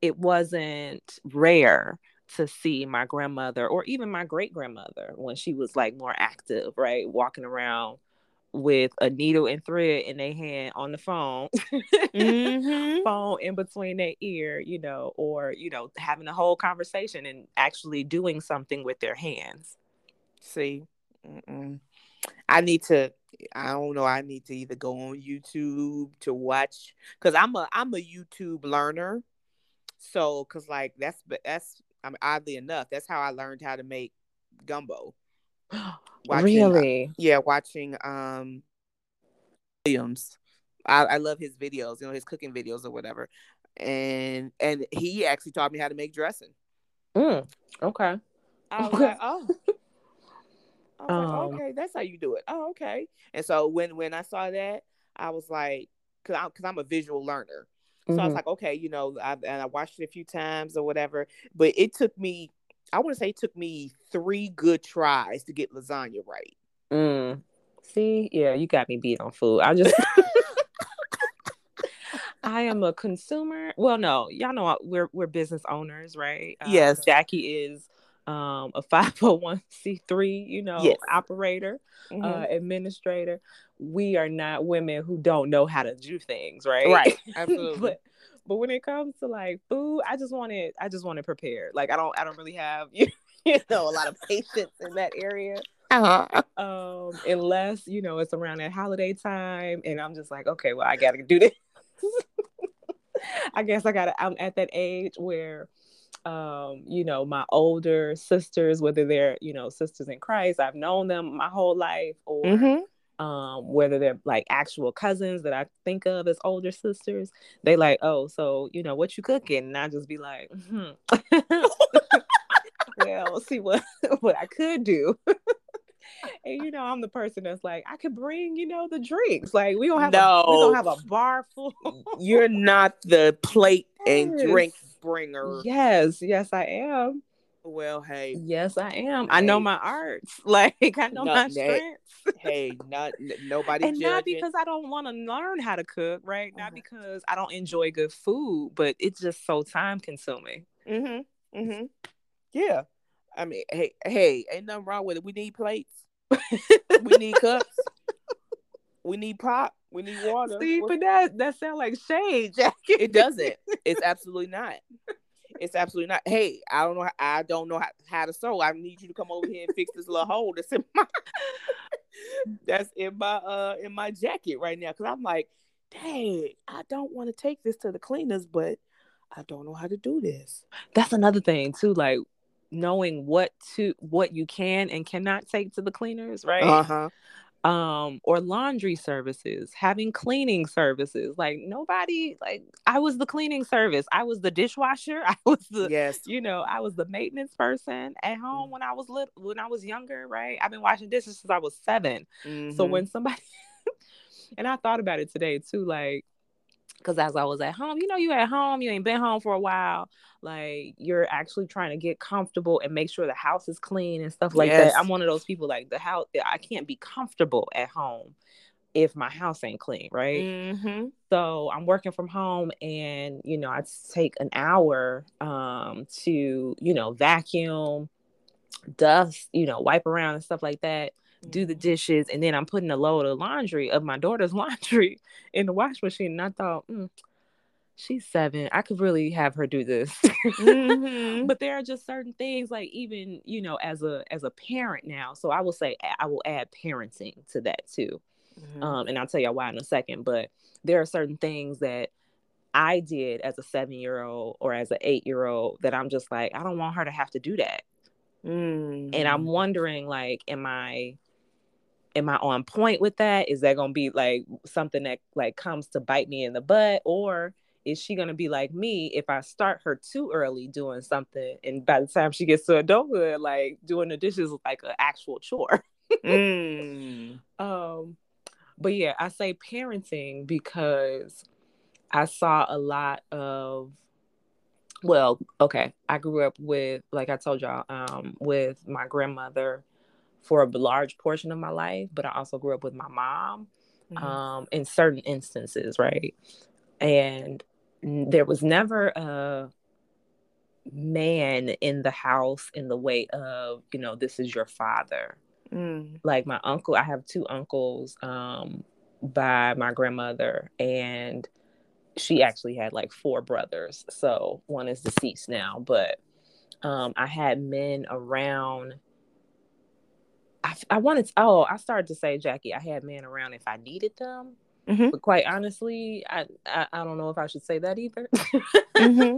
it wasn't rare to see my grandmother or even my great grandmother when she was like more active, right? Walking around with a needle and thread in their hand on the phone, Mhm. phone in between their ear, you know, or you know, having a whole conversation and actually doing something with their hands. See, mm-mm. I need to. I don't know. I need to either go on YouTube to watch because I'm a I'm a YouTube learner. So, cause like that's that's I mean, oddly enough, that's how I learned how to make gumbo. Watching, uh, really? yeah, watching um Williams. I, I love his videos, you know, his cooking videos or whatever. And and he actually taught me how to make dressing. Mm, okay. I was Okay. like, oh. I was Um, like, okay, that's how you do it. Oh, okay. And so when when I saw that, I was like, cause I'm cause I'm a visual learner. So I was Mhm. like, okay, you know, I, and I watched it a few times or whatever. But it took me, I want to say, it took me three good tries to get lasagna right. Mm. See, yeah, you got me beat on food. I just I am a consumer. Well, no, y'all know we're we're business owners, right? Um, Yes. Jackie is um a 501c3, you know, Yes. operator, Mhm. uh administrator. We are not women who don't know how to do things, right? right. Absolutely. but but when it comes to like food, I just want it I just want it prepared. Like I don't I don't really have you you know a lot of patience in that area uh-huh. um unless you know it's around that holiday time and i'm just like okay well i gotta do this i guess i gotta i'm at that age where um you know my older sisters whether they're you know sisters in christ i've known them my whole life or Mhm. Um whether they're like actual cousins that i think of as older sisters they like oh so you know what you cooking? And i just be like hmm. Well see what what i could do. And you know i'm the person that's like i could bring you know the drinks. Like we don't have a, we don't have a bar full. You're not the plate and drink bringer. yes yes i am Well, hey, yes i am i know my arts like i know No, my hey, strengths hey, not nobody and not because I don't want to learn how to cook, right? Not Mhm. because I don't enjoy good food, but it's just so time consuming. Mm-hmm. Mm-hmm. Yeah. I mean, hey, hey, ain't nothing wrong with it. We need plates. we need cups. we need pop. We need water. See, but that that sounds like shade, Jackie. it doesn't. It's absolutely not. It's absolutely not. Hey, I don't know. How, I don't know how, how to sew. I need you to come over here and fix this little hole that's in my that's in my uh in my jacket right now. Cause I'm like, dang, I don't want to take this to the cleaners, but I don't know how to do this. That's another thing too, like knowing what to what you can and cannot take to the cleaners, right? Uh huh. Um or laundry services having cleaning services like nobody like i was the cleaning service i was the dishwasher i was the Yes. you know i was the maintenance person at home when i was little when i was younger right i've been washing dishes since i was 7 so Mhm. when somebody and i thought about it today too like because as i was at home you know you at home you ain't been home for a while like you're actually trying to get comfortable and make sure the house is clean and stuff like Yes. that i'm one of those people like the house i can't be comfortable at home if my house ain't clean right Mm-hmm. so i'm working from home and you know i take an hour um to you know vacuum dust you know wipe around and stuff like that do the dishes and then i'm putting a load of laundry of my daughter's laundry in the wash machine and i thought mm, she's seven i could really have her do this Mhm. but there are just certain things like even you know as a as a parent now so i will say i will add parenting to that too Mhm. um, and I'll tell y'all why in a second. But there are certain things that I did as a seven year old or as an eight year old that I'm just like, I don't want her to have to do that. Mm. And I'm wondering, like, am I am I on point with that? Is that gonna be like something that like comes to bite me in the butt, or is she gonna be like me if I start her too early doing something, and by the time she gets to adulthood, like doing the dishes is like an actual chore? Mm. Um, but yeah, I say parenting because I saw a lot of well, okay, I grew up with like I told y'all, um, with my grandmother for a large portion of my life, but I also grew up with my mom Mhm. um in certain instances, right? And there was never a man in the house in the way of, you know, this is your father Mm. Like my uncle, I have two uncles um, by my grandmother, and she actually had like four brothers. So one is deceased now, but um, I had men around. I, I wanted to, oh, I started to say, Jackie, I had men around if I needed them. Mm-hmm. But quite honestly, I, I, I don't know if I should say that either. mm-hmm.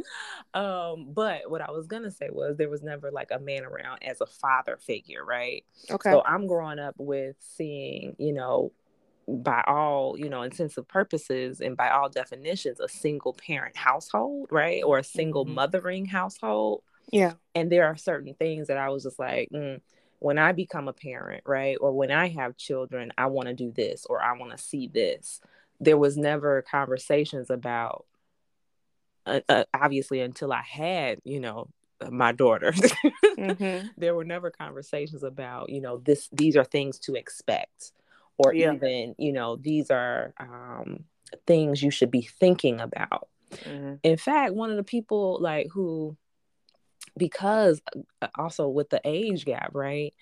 um, but what I was gonna say was there was never like a man around as a father figure, right? Okay. So I'm growing up with seeing, you know, by all you know intensive purposes and by all definitions a single parent household right or a single mm-hmm. mothering household yeah and there are certain things that i was just like mm, when I become a parent, right, or when I have children, I want to do this or I want to see this. There was never conversations about, uh, uh, obviously, until I had, you know, my daughter. mm-hmm. There were never conversations about, you know, this. These are things to expect, or yeah. even, you know, these are um, things you should be thinking about. Mm-hmm. In fact, one of the people like who because uh, also with the age gap, right?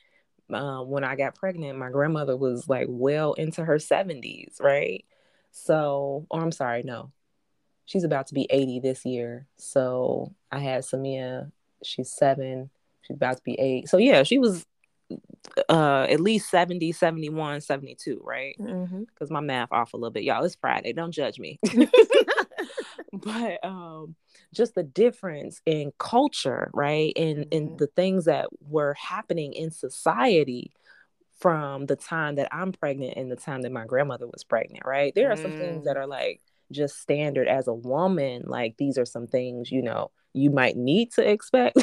Um, when I got pregnant, my grandmother was like well into her 70s, right? So, or I'm sorry, no, she's about to be 80 this year. So I had Samia, she's seven, she's about to be eight. So yeah, she was uh at least 70 71 72 right because mm-hmm. my math off a little bit y'all it's friday don't judge me but um just the difference in culture, right? And mm-hmm. in the things that were happening in society from the time that I'm pregnant and the time that my grandmother was pregnant, right? There are mm. some things that mm. are like just standard as a woman. Like these are some things, you know, you might need to expect.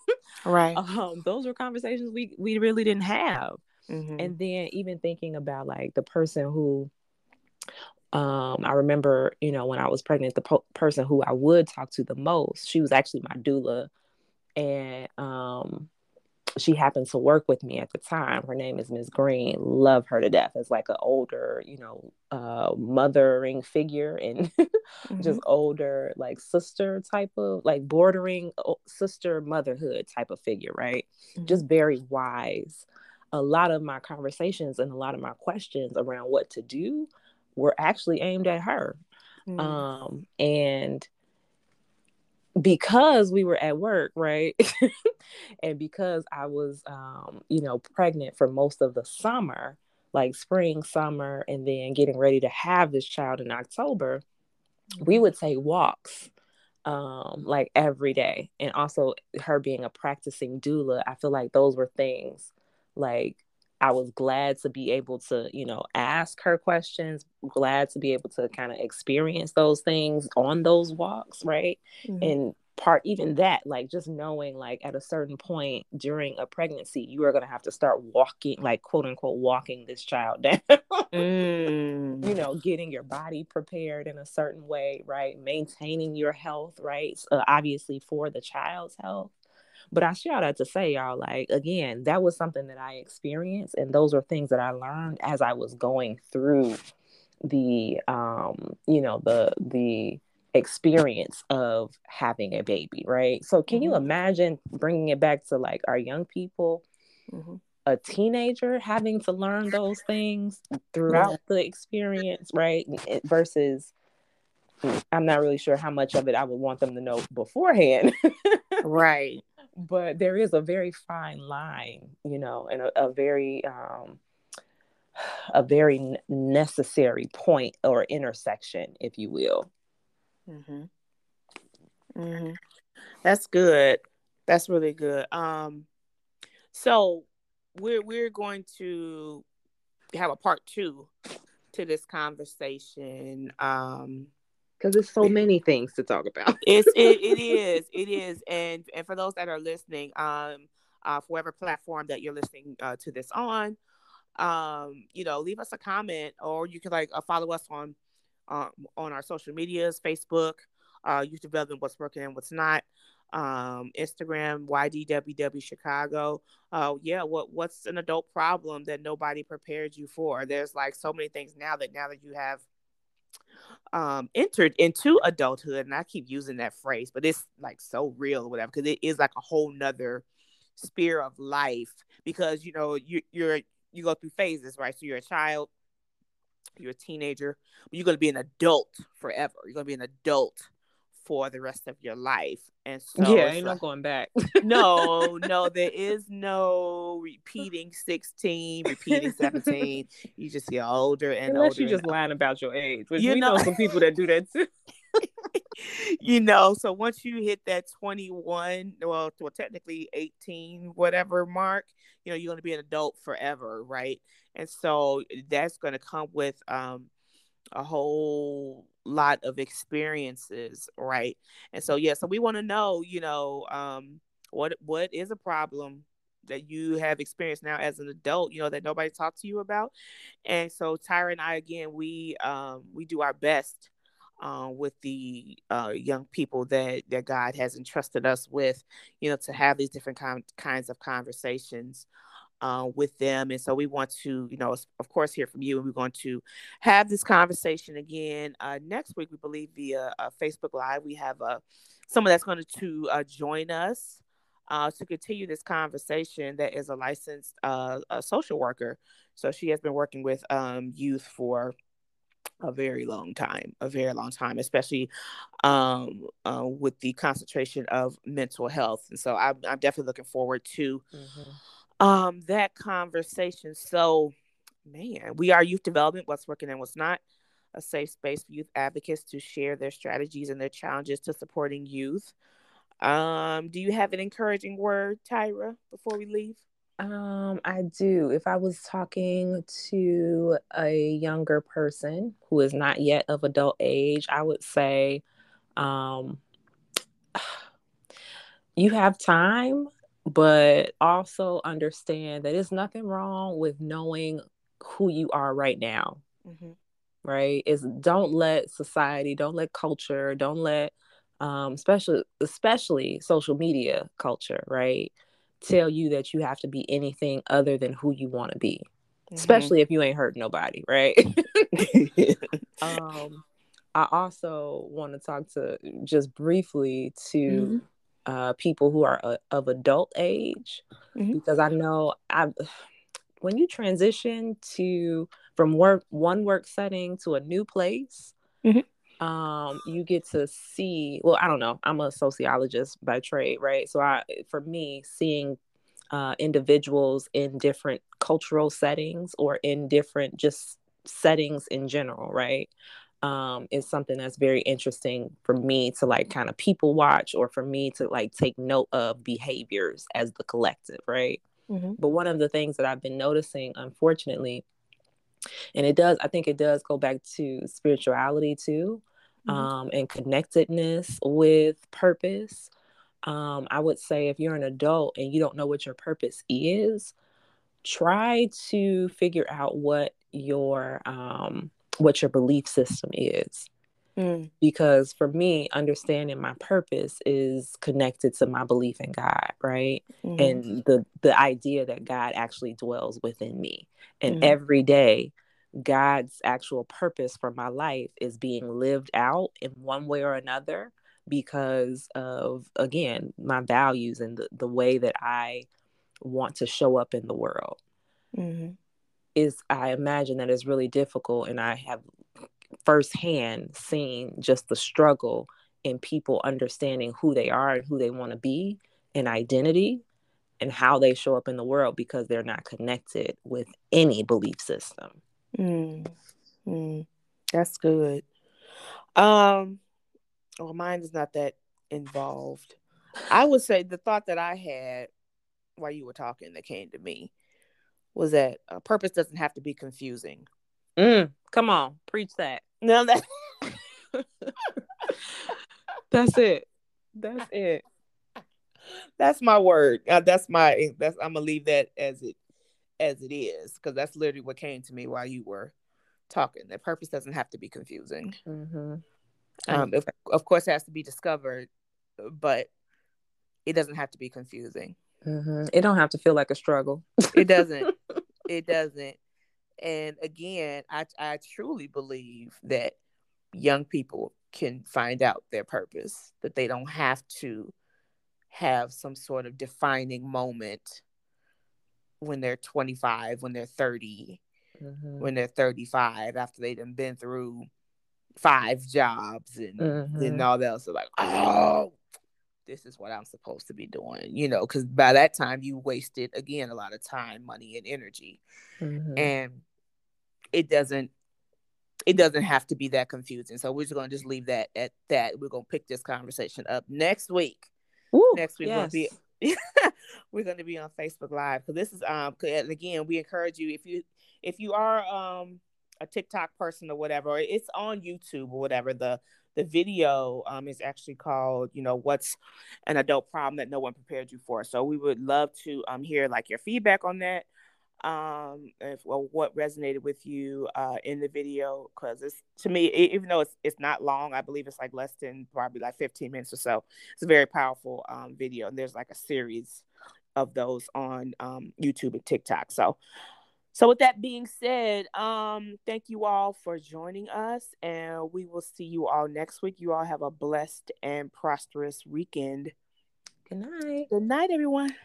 right. Um, those were conversations we we really didn't have. Mm-hmm. And then even thinking about like the person who um, I remember, you know, when I was pregnant, the po- person who I would talk to the most, she was actually my doula, and um, she happened to work with me at the time. Her name is Ms. Green. Love her to death as like an older, you know, uh, mothering figure and mm-hmm. just older, like sister type of, like bordering sister motherhood type of figure, right? Mm-hmm. Just very wise. A lot of my conversations and a lot of my questions around what to do were actually aimed at her. Mm. Um, and because we were at work, right? and because I was, um, you know, pregnant for most of the summer, like spring, summer, and then getting ready to have this child in October, we would take walks um, like every day. And also, her being a practicing doula, I feel like those were things like I was glad to be able to, you know, ask her questions, glad to be able to kind of experience those things on those walks, right? Mm-hmm. And part even that like just knowing like at a certain point during a pregnancy you are going to have to start walking like quote unquote walking this child down mm. you know getting your body prepared in a certain way right maintaining your health right uh, obviously for the child's health but I share that to say, y'all, like, again, that was something that I experienced. And those are things that I learned as I was going through the, um, you know, the, the, experience of having a baby, right? So, can mm-hmm. you imagine bringing it back to like our young people, mm-hmm. a teenager having to learn those things throughout the experience, right? Versus, I'm not really sure how much of it I would want them to know beforehand. right but there is a very fine line, you know, and a, a very um, a very necessary point or intersection, if you will. Mm-hmm. Mm-hmm. That's good. That's really good. Um, so we're we're going to have a part two to this conversation. Um, because there's so many things to talk about. it's it, it is it is, and and for those that are listening, um, uh, for whatever platform that you're listening uh, to this on, um, you know, leave us a comment, or you can like uh, follow us on, um, on our social medias, Facebook, uh, Youth Development, what's working and what's not, um, Instagram, YDWW Chicago. Uh, yeah, what what's an adult problem that nobody prepared you for? There's like so many things now that now that you have um entered into adulthood and i keep using that phrase but it's like so real or whatever because it is like a whole nother sphere of life because you know you you're you go through phases, right? So you're a child, you're a teenager, but you're gonna be an adult forever. You're gonna be an adult for the rest of your life. And so yeah, ain't no going back. no, no, there is no repeating 16, repeating 17. You just get older and Unless older. you just lying about your age. Which You we know, know- some people that do that too. you know, so once you hit that 21, well, well, technically 18, whatever mark, you know, you're going to be an adult forever, right? And so that's going to come with um, a whole lot of experiences, right? And so, yeah, so we want to know, you know, um, what what is a problem that you have experienced now as an adult, you know, that nobody talked to you about. And so Tyra and I, again, we um, we do our best uh, with the uh, young people that that God has entrusted us with, you know, to have these different kind, kinds of conversations uh, with them. And so we want to, you know, of course, hear from you, and we're going to have this conversation again uh, next week. We believe via uh, Facebook Live. We have uh, someone that's going to uh, join us. Uh, to continue this conversation, that is a licensed uh, a social worker. So she has been working with um, youth for a very long time, a very long time, especially um, uh, with the concentration of mental health. And so I'm, I'm definitely looking forward to um, that conversation. So, man, we are youth development, what's working and what's not, a safe space for youth advocates to share their strategies and their challenges to supporting youth. Um, do you have an encouraging word, Tyra, before we leave? Um, I do. If I was talking to a younger person who is not yet of adult age, I would say, um, you have time, but also understand that there's nothing wrong with knowing who you are right now. Mm-hmm. Right? Is don't let society, don't let culture, don't let um, especially especially social media culture, right? Tell you that you have to be anything other than who you want to be, Mm-hmm. especially if you ain't hurt nobody, right? um, I also want to talk to just briefly to Mhm. Uh, people who are uh, of adult age Mhm. because I know I when you transition to from work one work setting to a new place. Mhm. Um, you get to see well i don't know i'm a sociologist by trade right so i for me seeing uh, individuals in different cultural settings or in different just settings in general right um, is something that's very interesting for me to like kind of people watch or for me to like take note of behaviors as the collective right Mhm. but one of the things that i've been noticing unfortunately and it does i think it does go back to spirituality too Mhm. um, and connectedness with purpose um, i would say if you're an adult and you don't know what your purpose is try to figure out what your um, what your belief system is Mm. because for me understanding my purpose is connected to my belief in god right Mhm. and the the idea that god actually dwells within me and Mhm. every day god's actual purpose for my life is being lived out in one way or another because of again my values and the, the way that i want to show up in the world Mhm. Is i imagine that is really difficult and i have firsthand seen just the struggle in people understanding who they are and who they want to be and identity and how they show up in the world because they're not connected with any belief system Mm. Mm. That's good. Um, well, mine is not that involved. I would say the thought that I had while you were talking that came to me was that uh, purpose doesn't have to be confusing. mm, come on preach that No, that that's it that's it that's my word. Uh, that's my that's I'm gonna leave that as it as it is because that's literally what came to me while you were talking. That purpose doesn't have to be confusing. mm-hmm. Um, of, of course, it has to be discovered, but it doesn't have to be confusing. Mm-hmm. it don't have to feel like a struggle It doesn't. it doesn't. And again, I I truly believe that young people can find out their purpose. That they don't have to have some sort of defining moment when they're 25, when they're 30, mm-hmm. when they're 35, after they've been through five jobs and, mm-hmm. and all that. So like, oh, this is what I'm supposed to be doing, you know, because by that time you wasted again a lot of time, money, and energy. Mm-hmm. And it doesn't it doesn't have to be that confusing. So we're just gonna just leave that at that. We're gonna pick this conversation up next week. Ooh, next week yes. we'll be we're going to be on Facebook Live because this is um and again we encourage you if you if you are um a TikTok person or whatever, it's on YouTube or whatever. The the video um is actually called you know what's an adult problem that no one prepared you for. So we would love to um hear like your feedback on that um if well what resonated with you uh in the video because it's to me even though it's it's not long i believe it's like less than probably like 15 minutes or so it's a very powerful um video and there's like a series of those on um youtube and tiktok so so with that being said um thank you all for joining us and we will see you all next week. You all have a blessed and prosperous weekend. Good night. Good night everyone